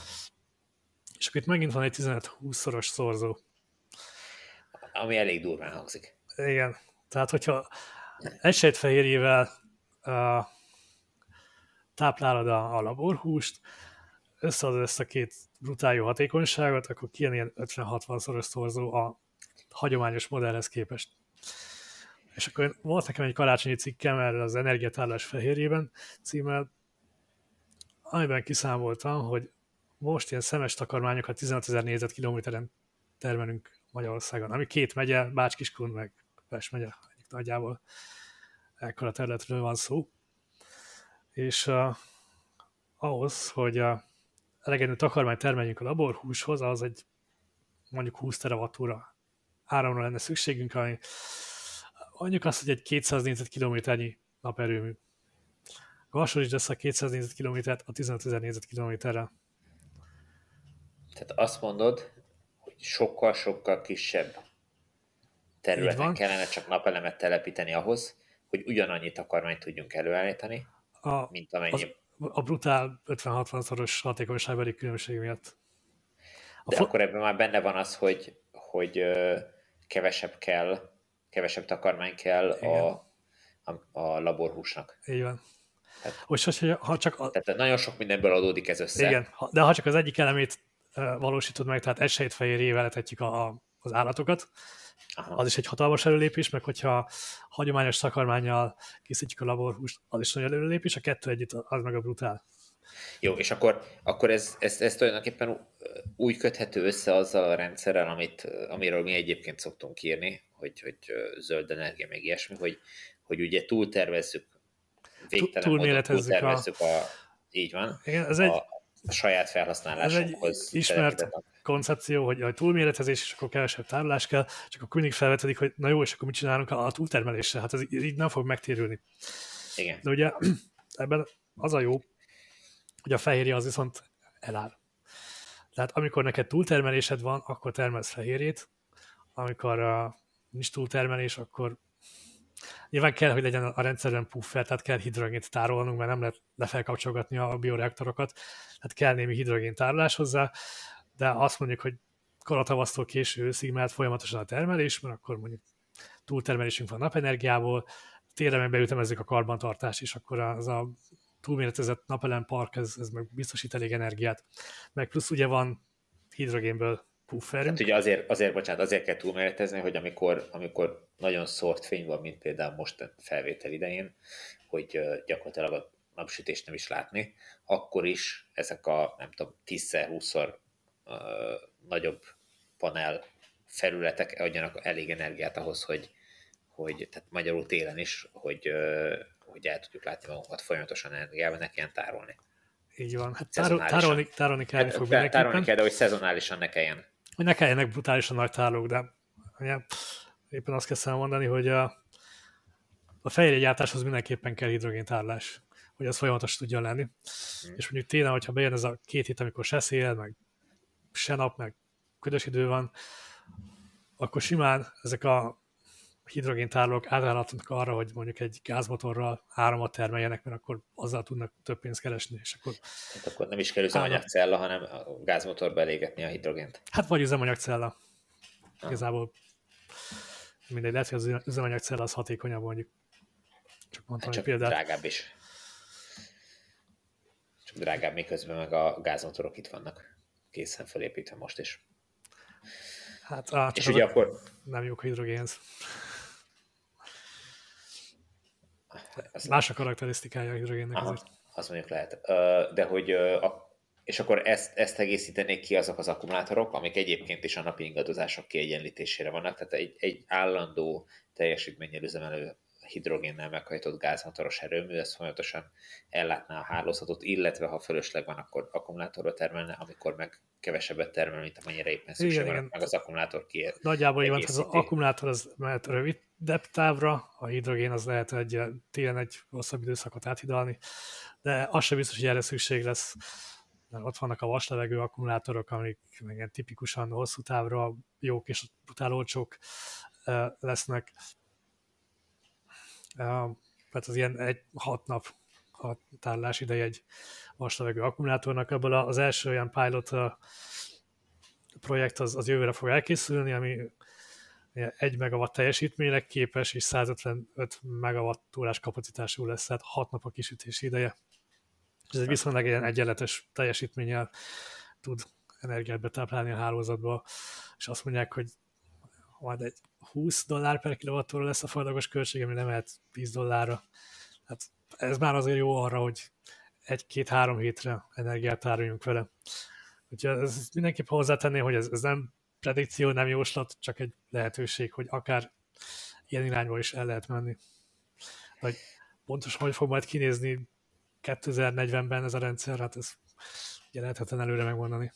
És akkor itt megint van egy 15-20-szoros szorzó. Ami elég durván hangzik. Igen. Tehát, hogyha egysejtfehérjével uh, táplálod a, a laborhúst, összeadod ezt a két brutál jó hatékonyságot, akkor kijön ilyen 50-60-szoros szorzó a hagyományos modellhez képest. És akkor volt nekem egy karácsonyi cikkem erről az energiatárlás fehérjében címmel, amiben kiszámoltam, hogy most ilyen szemes takarmányokat 15 ezer négyzetkilométeren termelünk Magyarországon, ami két megye, Bács-Kiskun meg Pest megye, nagyjából ekkora területről van szó. És uh, ahhoz, hogy a elegendő takarmányt termeljünk a laborhúshoz, az egy mondjuk 20 teravatúra áramra lenne szükségünk, ami mondjuk azt, hogy egy 200 négyzetkilométernyi naperőmű. Hasonlítsd össze a 200 négyzetkilométert a 15 ezer négyzetkilométerrel. Tehát azt mondod, hogy sokkal-sokkal kisebb területen kellene csak napelemet telepíteni ahhoz, hogy ugyanannyit takarmányt tudjunk előállítani, a, mint amennyi... Az, a brutál 50-60 szoros hatékonyságbeli különbség miatt. A De fo- akkor ebben már benne van az, hogy, hogy kevesebb kell, kevesebb takarmány kell a, a, a laborhúsnak. Így van. Tehát, Most, hogy, ha csak a... tehát nagyon sok mindenből adódik ez össze. Igen, de ha csak az egyik elemét valósítod meg, tehát egy sejtfehérjével etetjük a, a, az állatokat, Aha. az is egy hatalmas előlépés, meg hogyha hagyományos szakarmányjal készítjük a laborhúst, az is nagyon előlépés, a kettő együtt az meg a brutál. Jó, és akkor, akkor ez, ez, ez tulajdonképpen úgy köthető össze azzal a rendszerrel, amit, amiről mi egyébként szoktunk írni, hogy, hogy zöld energia, meg ilyesmi, hogy, hogy ugye túltervezzük, végtelen túlméretezzük túltervezzük a... a... Így van. Igen, ez a, egy, a saját felhasználásokhoz. Ez egy ismert koncepció, hogy a túlméretezés, és akkor kevesebb tárolás kell, csak akkor mindig felvetedik, hogy na jó, és akkor mit csinálunk a túltermelésre? Hát ez így nem fog megtérülni. Igen. De ugye ebben az a jó, hogy a fehérje az viszont eláll. Tehát amikor neked túltermelésed van, akkor termelsz fehérjét, amikor uh, nincs túltermelés, akkor nyilván kell, hogy legyen a rendszerben puffer, tehát kell hidrogént tárolnunk, mert nem lehet lefelkapcsolgatni a bioreaktorokat, tehát kell némi hidrogén tárolás hozzá, de azt mondjuk, hogy koratavasztól késő őszig mehet folyamatosan a termelés, mert akkor mondjuk túltermelésünk van napenergiából, térre meg beütemezzük a karbantartást, és akkor az a túlméretezett napelem-park, ez, ez meg biztosít elég energiát. Meg plusz ugye van hidrogénből pufferünk. Hát ugye azért, azért, bocsánat, azért kell túlméretezni, hogy amikor, amikor nagyon szórt fény van, mint például most a felvétel idején, hogy gyakorlatilag a napsütést nem is látni, akkor is ezek a, nem tudom, 10-20-szor uh, nagyobb panel felületek adjanak elég energiát ahhoz, hogy, hogy tehát magyarul télen is, hogy, uh, hogy el tudjuk látni magunkat folyamatosan energiával, ne kelljen tárolni. Így van. Hát tárol, tárolni, tárolni kell, hát, fog Tárolni kell, de hogy szezonálisan ne kelljen. Hogy ne kelljenek brutálisan nagy tárolók, de ugye, éppen azt kezdtem mondani, hogy a, a fehérjegyártáshoz mindenképpen kell hidrogéntárlás, hogy az folyamatos tudjon lenni. Hmm. És mondjuk télen, hogyha bejön ez a két hét, amikor se szél, meg se nap, meg ködös idő van, akkor simán ezek a hidrogéntárolók átállhatnak arra, hogy mondjuk egy gázmotorral áramot termeljenek, mert akkor azzal tudnak több pénzt keresni. És akkor, hát akkor nem is kell üzemanyagcella, hanem a gázmotorba elégetni a hidrogént. Hát vagy üzemanyagcella. Ah. Igazából mindegy, lehet, hogy az üzemanyagcella az hatékonyabb mondjuk. Csak mondtam hát csak példát. drágább is. Csak drágább, miközben meg a gázmotorok itt vannak készen felépítve most is. Hát, á, és ugye akkor... Nem jók a hidrogénz. Más a karakterisztikája a hidrogénnek Aha, azért. Az mondjuk lehet. De hogy és akkor ezt, ezt egészítenék ki azok az akkumulátorok, amik egyébként is a napi ingadozások kiegyenlítésére vannak, tehát egy, egy állandó teljesítménnyel üzemelő hidrogénnel meghajtott gázmotoros erőmű, ez folyamatosan ellátná a hálózatot, illetve ha fölösleg van, akkor akkumulátorra termelne, amikor meg kevesebbet termel, mint amennyire éppen szükség van, meg az akkumulátor ki. Nagyjából így van, az akkumulátor az mehet rövid távra, a hidrogén az lehet egy télen egy hosszabb időszakot áthidalni, de az sem biztos, hogy erre szükség lesz, mert ott vannak a vaslevegő akkumulátorok, amik ilyen tipikusan hosszú távra jók és brutál olcsók lesznek. Tehát az ilyen egy hat nap a tárlás ideje egy vaslevegő akkumulátornak. Ebből az első olyan pilot projekt az, az jövőre fog elkészülni, ami 1 megawatt teljesítményre képes, és 155 megawatt órás kapacitású lesz, tehát 6 nap a kisütési ideje. Ez egy viszonylag ilyen egyenletes teljesítménnyel tud energiát betáplálni a hálózatba, és azt mondják, hogy majd egy 20 dollár per kilovattóra lesz a fajlagos költség, ami nem lehet 10 dollárra. Hát ez már azért jó arra, hogy egy-két-három hétre energiát tároljunk vele. Úgyhogy ez mindenképp hozzátenné, hogy ez, ez nem predikció, nem jóslat, csak egy lehetőség, hogy akár ilyen irányba is el lehet menni. Vagy pontosan, hogy fog majd kinézni 2040-ben ez a rendszer, hát ez ugye lehetetlen előre megmondani.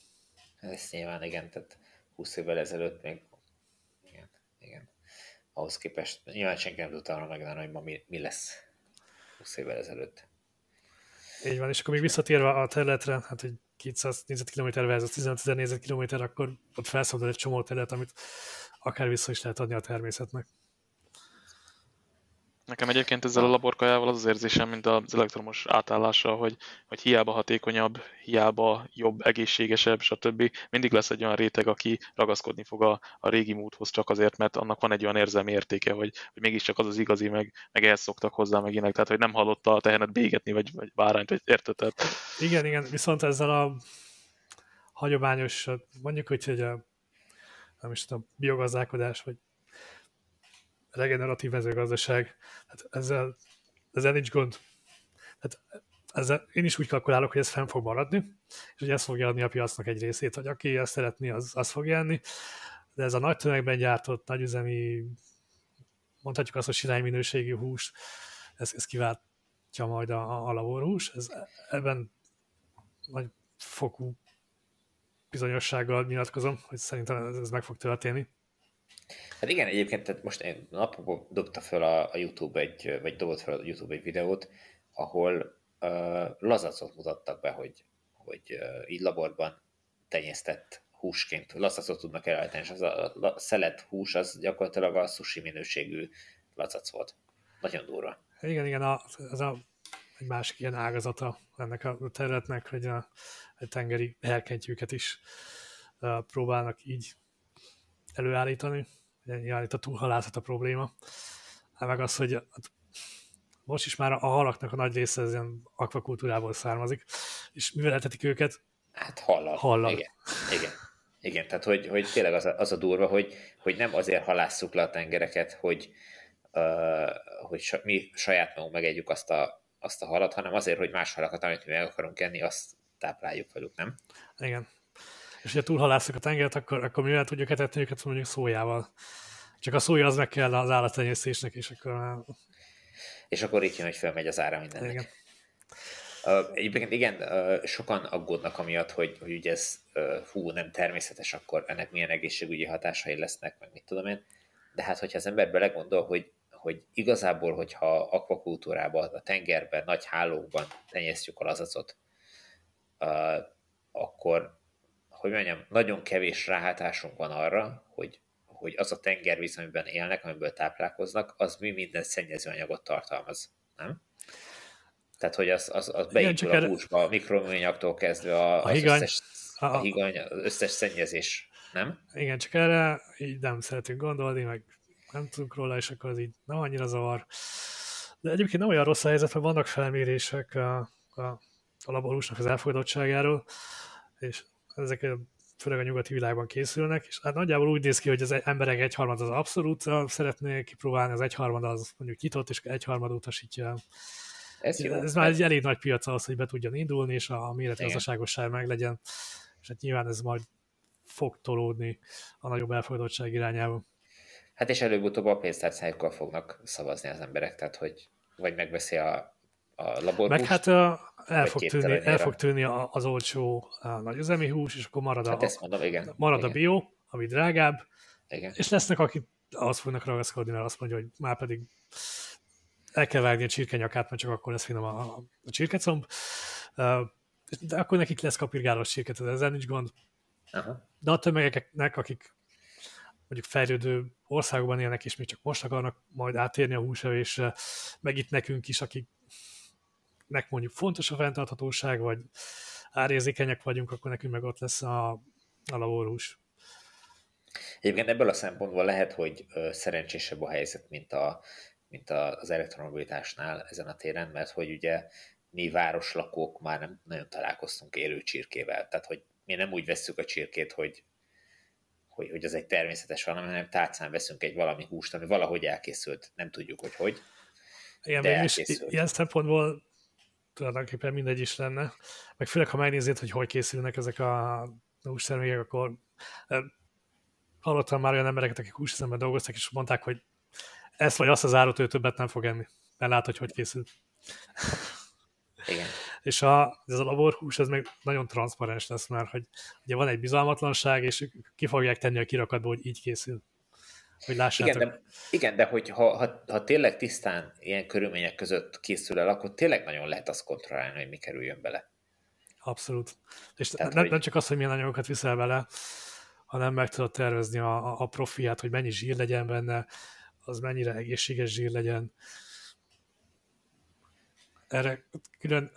Ez nyilván igen, tehát 20 évvel ezelőtt még igen, ahhoz képest nyilván senki nem tudta volna megmondani, hogy ma mi, mi lesz 20 évvel ezelőtt. Így van, és akkor még visszatérve a területre, hát egy 200 négyzetkilométer versus 15 ezer négyzetkilométer, akkor ott felszabadul egy csomó terület, amit akár vissza is lehet adni a természetnek. Nekem egyébként ezzel a laborkajával az az érzésem, mint az elektromos átállással, hogy, hogy hiába hatékonyabb, hiába jobb, egészségesebb, stb. Mindig lesz egy olyan réteg, aki ragaszkodni fog a, a régi módhoz csak azért, mert annak van egy olyan érzelmi értéke, hogy, hogy mégiscsak az az igazi, meg, meg ehhez szoktak hozzá meg ilyenek, tehát hogy nem hallotta a tehenet bégetni, vagy, vagy bárányt, vagy érted? Igen, igen, viszont ezzel a hagyományos, mondjuk, hogy, hogy a, nem is tudom, biogazdálkodás, vagy regeneratív mezőgazdaság, hát ezzel, ezzel nincs gond. Hát ezzel én is úgy kalkulálok, hogy ez fenn fog maradni, és hogy ez fogja adni a piacnak egy részét, hogy aki ezt szeretni, az, az fog enni, de ez a nagy tömegben gyártott, nagyüzemi, mondhatjuk azt, hogy sirály minőségű hús, ez, ez kiváltja majd a, a laborhús, ez, ebben nagy fokú bizonyossággal nyilatkozom, hogy szerintem ez, ez meg fog történni. Hát igen, egyébként tehát most én napokban dobta fel a, a YouTube egy, vagy dobott fel a YouTube egy videót, ahol uh, lazacot mutattak be, hogy, hogy uh, így laborban tenyésztett húsként lazacot tudnak előállítani, és az a, a szelet hús az gyakorlatilag a sushi minőségű lazac volt. Nagyon durva. Igen, igen, a, az a egy másik ilyen ágazata ennek a területnek, hogy a, a tengeri herkentjüket is uh, próbálnak így előállítani. Ugye nyilván itt a túlhalászat a probléma. Hát meg az, hogy most is már a halaknak a nagy része az ilyen akvakultúrából származik, és mivel etetik őket? Hát hallal. Hallal. Igen. Igen. Igen, tehát hogy, hogy tényleg az a, az a durva, hogy, hogy nem azért halásszuk le a tengereket, hogy, uh, hogy sa, mi saját magunk megegyük azt a, azt a halat, hanem azért, hogy más halakat, amit mi meg akarunk enni, azt tápláljuk velük, nem? Igen. És hogyha túlhalászok a tengert, akkor, akkor mivel tudjuk etetni őket mondjuk szójával. Csak a szója az meg kell az állattenyésztésnek, és akkor már... És akkor itt jön, hogy felmegy az ára mindennek. Igen. Uh, egyébként igen, uh, sokan aggódnak amiatt, hogy, hogy ugye ez uh, hú, nem természetes, akkor ennek milyen egészségügyi hatásai lesznek, meg mit tudom én. De hát, hogyha az ember belegondol, hogy, hogy igazából, hogyha akvakultúrában, a tengerben, nagy hálókban tenyésztjük a lazacot, uh, akkor hogy mondjam, nagyon kevés ráhatásunk van arra, hogy, hogy az a tengervíz, amiben élnek, amiből táplálkoznak, az mi minden szennyezőanyagot tartalmaz, nem? Tehát, hogy az, az, az beépül a húsba, a mikroműanyagtól kezdve a, a az higany, összes, a, a higany, az összes szennyezés, nem? Igen, csak erre így nem szeretünk gondolni, meg nem tudunk róla, és akkor az így nem annyira zavar. De egyébként nem olyan rossz a helyzet, mert vannak felmérések a, a, a laborúsnak az elfogadottságáról, és ezek főleg a nyugati világban készülnek, és hát nagyjából úgy néz ki, hogy az emberek egyharmad az abszolút szeretné kipróbálni, az egyharmad az mondjuk nyitott, és egyharmad utasítja. Ez, jó. ez már egy elég nagy piac ahhoz, hogy be tudjon indulni, és a méretgazdaságosság meg legyen, és hát nyilván ez majd fog tolódni a nagyobb elfogadottság irányába. Hát és előbb-utóbb a pénztárcájukkal fognak szavazni az emberek, tehát hogy vagy megveszi a, a laborhúst, Meg hát a, el, fog tűnni, el fog tűnni az olcsó nagyüzemi hús, és akkor marad, hát a, mondom, igen. marad igen. a bio, ami drágább, igen. és lesznek, akik azt fognak ragaszkodni, mert azt mondja, hogy már pedig el kell vágni a csirkenyakát, mert csak akkor lesz finom a, a csirkecomb. De akkor nekik lesz kapirgálos csirket, ezzel nincs gond. Aha. De a tömegeknek, akik mondjuk fejlődő országokban élnek, és még csak most akarnak majd átérni a húsevésre, meg itt nekünk is, akik nek mondjuk fontos a fenntarthatóság, vagy árérzékenyek vagyunk, akkor nekünk meg ott lesz a, a laborhús. Egyébként ebből a szempontból lehet, hogy szerencsésebb a helyzet, mint, a, mint az elektromobilitásnál ezen a téren, mert hogy ugye mi városlakók már nem nagyon találkoztunk élő csirkével. Tehát, hogy mi nem úgy vesszük a csirkét, hogy, hogy, hogy az egy természetes valami, hanem tárcán veszünk egy valami húst, ami valahogy elkészült. Nem tudjuk, hogy hogy. Igen, mégis ilyen szempontból tulajdonképpen mindegy is lenne. Meg főleg, ha megnézed, hogy hogy készülnek ezek a hústermékek, akkor hallottam már olyan embereket, akik húsüzemben dolgoztak, és mondták, hogy ezt vagy azt az árut ő többet nem fog enni, mert lát, hogy hogy készült. Igen. és a, ez a laborhús, ez meg nagyon transzparens lesz, mert hogy ugye van egy bizalmatlanság, és ki fogják tenni a kirakatba, hogy így készül. Hogy lássátok. Igen, de, igen, de hogy ha, ha, ha tényleg tisztán ilyen körülmények között készül el, akkor tényleg nagyon lehet azt kontrollálni, hogy mi kerüljön bele. Abszolút. És Tehát, nem, hogy... nem csak az, hogy milyen anyagokat viszel bele, hanem meg tudod tervezni a, a profiát, hogy mennyi zsír legyen benne, az mennyire egészséges zsír legyen. Erre külön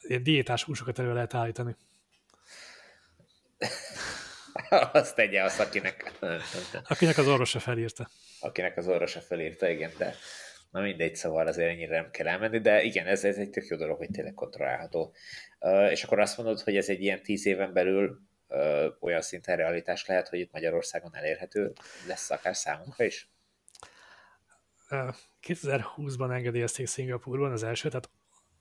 ilyen diétás húsokat elő lehet állítani. Azt tegye az, akinek... Akinek az orvosa felírta. Akinek az orvosa felírta, igen, de na mindegy, szóval azért ennyire nem kell elmenni, de igen, ez, ez egy tök jó dolog, hogy tényleg kontrollálható. Uh, és akkor azt mondod, hogy ez egy ilyen tíz éven belül uh, olyan szinten realitás lehet, hogy itt Magyarországon elérhető lesz akár számunkra is? 2020-ban engedélyezték Szingapurban az első, tehát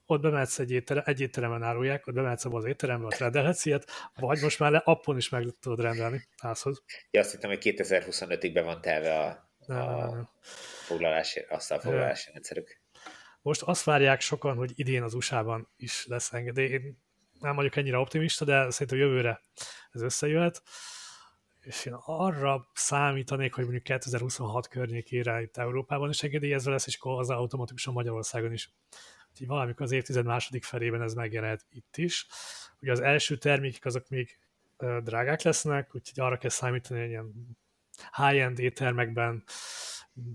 ott bemehetsz egy, étterem, egy étteremen árulják, ott bemehetsz abba az étterembe, ott rendelhetsz ilyet, vagy most már le appon is meg tudod rendelni házhoz. Ja, azt hittem, hogy 2025-ig be van telve a, nem, a nem, nem. foglalási, asztalfoglalási rendszerük. Most azt várják sokan, hogy idén az USA-ban is lesz engedély. Én nem vagyok ennyire optimista, de szerintem jövőre ez összejöhet. És én arra számítanék, hogy mondjuk 2026 környékére itt Európában is engedélyezve lesz, és akkor az automatikusan Magyarországon is. Úgyhogy valamikor az évtized második felében ez megjelent itt is. Ugye az első termékek azok még drágák lesznek, úgyhogy arra kell számítani, hogy ilyen high-end éttermekben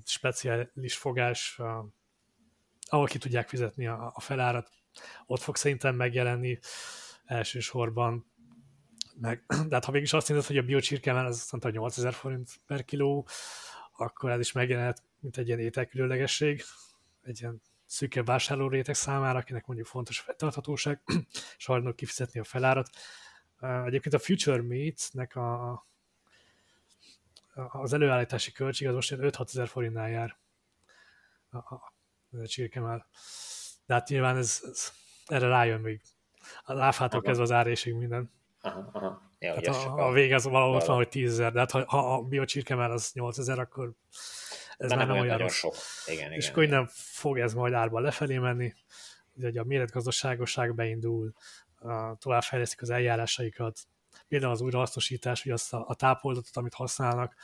speciális fogás, ahol ki tudják fizetni a, felárat, ott fog szerintem megjelenni elsősorban. Meg, de hát ha mégis azt mondod, hogy a biocsirkemen az azt mondta, 8000 forint per kiló, akkor ez is megjelenhet, mint egy ilyen ételkülönlegesség, egy ilyen szűkebb vásárló réteg számára, akinek mondjuk fontos a fenntarthatóság, és hajlandók kifizetni a felárat. Egyébként a Future Meats-nek a, az előállítási költség az most 5-6 ezer forintnál jár. A, a, a csirkemel. De hát nyilván ez, ez erre rájön még. Az áfától kezdve az árésig minden. Aha, aha. Ja, hát a, a vége az valahol ott van, hogy 10 ezer, de hát ha, ha a biocsirkemel az 8 ezer, akkor ez már nem, olyan rossz. sok. Igen, és igen, akkor nem fog ez majd árba lefelé menni, hogy a méretgazdaságosság beindul, továbbfejlesztik az eljárásaikat, például az újrahasznosítás, hogy azt a, a tápoldatot, amit használnak,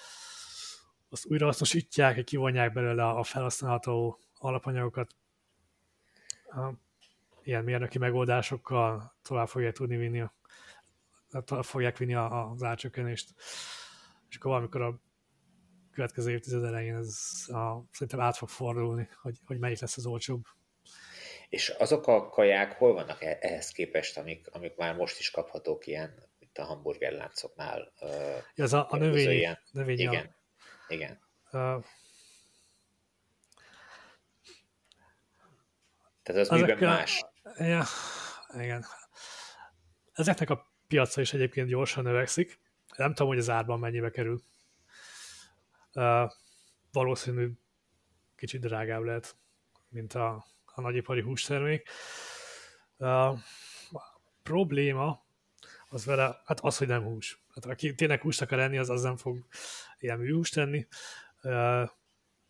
azt újrahasznosítják, kivonják belőle a felhasználható alapanyagokat, ilyen mérnöki megoldásokkal tovább fogják tudni vinni, tovább fogják vinni az árcsökkenést. És akkor valamikor a következő évtized elején ez a, szerintem át fog fordulni, hogy, hogy melyik lesz az olcsóbb. És azok a kaják hol vannak e-, ehhez képest, amik, amik már most is kaphatók ilyen, mint a hamburgerláncoknál? Ja, ez a, a növény, ilyen. növény Igen, a, igen. Uh, Tehát az miben más? Ja, igen. Ezeknek a piaca is egyébként gyorsan növekszik. Nem tudom, hogy az árban mennyibe kerül. Uh, valószínű kicsit drágább lehet, mint a, a nagyipari hústermék. A probléma az vele, hát az, hogy nem hús. Hát aki tényleg húst akar enni, az, az nem fog ilyen műhúst tenni, uh,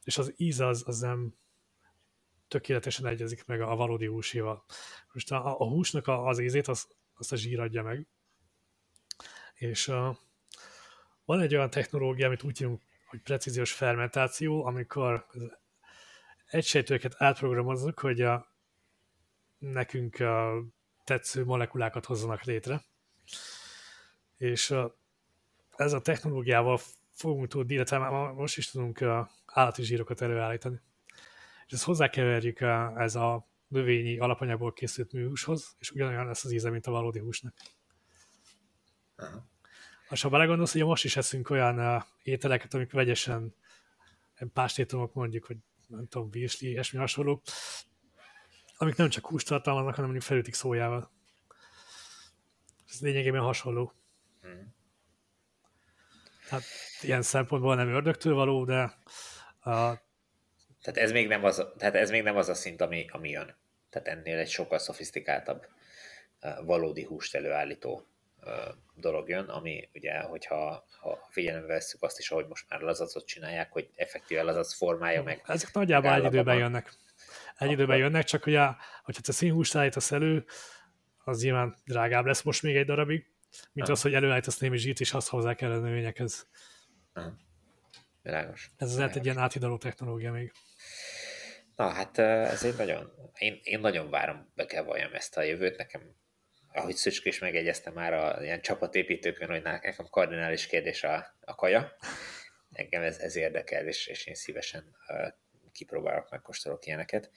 és az íz az, az nem tökéletesen egyezik meg a, a valódi húséval. Most a, a húsnak a, az ízét az, azt a zsír adja meg. És uh, van egy olyan technológia, amit úgy hívunk hogy precíziós fermentáció, amikor egysejtőket átprogramozzuk, hogy a, nekünk a tetsző molekulákat hozzanak létre. És a, ez a technológiával fogunk tudni, illetve már most is tudunk a állati zsírokat előállítani. És ezt hozzákeverjük a, ez a növényi alapanyagból készült műhúshoz, és ugyanolyan lesz az íze, mint a valódi húsnak. Aha. És ha belegondolsz, hogy most is eszünk olyan uh, ételeket, amik vegyesen pástétomok mondjuk, hogy nem tudom, virsli, ilyesmi hasonló, amik nem csak húst tartalmaznak, hanem mondjuk felütik szójával. Ez lényegében hasonló. Hmm. Hát ilyen szempontból nem ördögtől való, de uh, tehát ez még nem az, tehát ez még nem az a szint, ami, ami jön. Tehát ennél egy sokkal szofisztikáltabb valódi húst előállító dolog jön, ami ugye, hogyha ha figyelembe vesszük azt is, ahogy most már lazacot csinálják, hogy effektíve lazac formája meg. Ezek nagyjából egy időben jönnek. Egy időben jönnek, csak ugye, hogyha te színhúst állítasz elő, az nyilván drágább lesz most még egy darabig, mint Aha. az, hogy előállítasz némi zsírt, és azt hozzá kell a növényekhez. Aha. világos. Ez lehet egy ilyen áthidaló technológia még. Na hát ez egy nagyon, én, én nagyon várom, be kell valljam ezt a jövőt, nekem ahogy Szücsk is megegyezte már a ilyen csapatépítőkön, hogy nekem kardinális kérdés a, a kaja. Engem ez, ez érdekel, és, és én szívesen uh, kipróbálok, megkóstolok ilyeneket.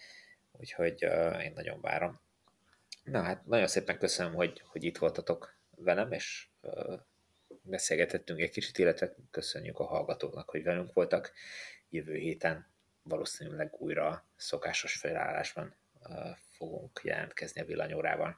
Úgyhogy uh, én nagyon várom. Na hát nagyon szépen köszönöm, hogy, hogy itt voltatok velem, és uh, beszélgetettünk egy kicsit, illetve köszönjük a hallgatóknak, hogy velünk voltak. Jövő héten valószínűleg újra szokásos felállásban fogunk jelentkezni a villanyórával.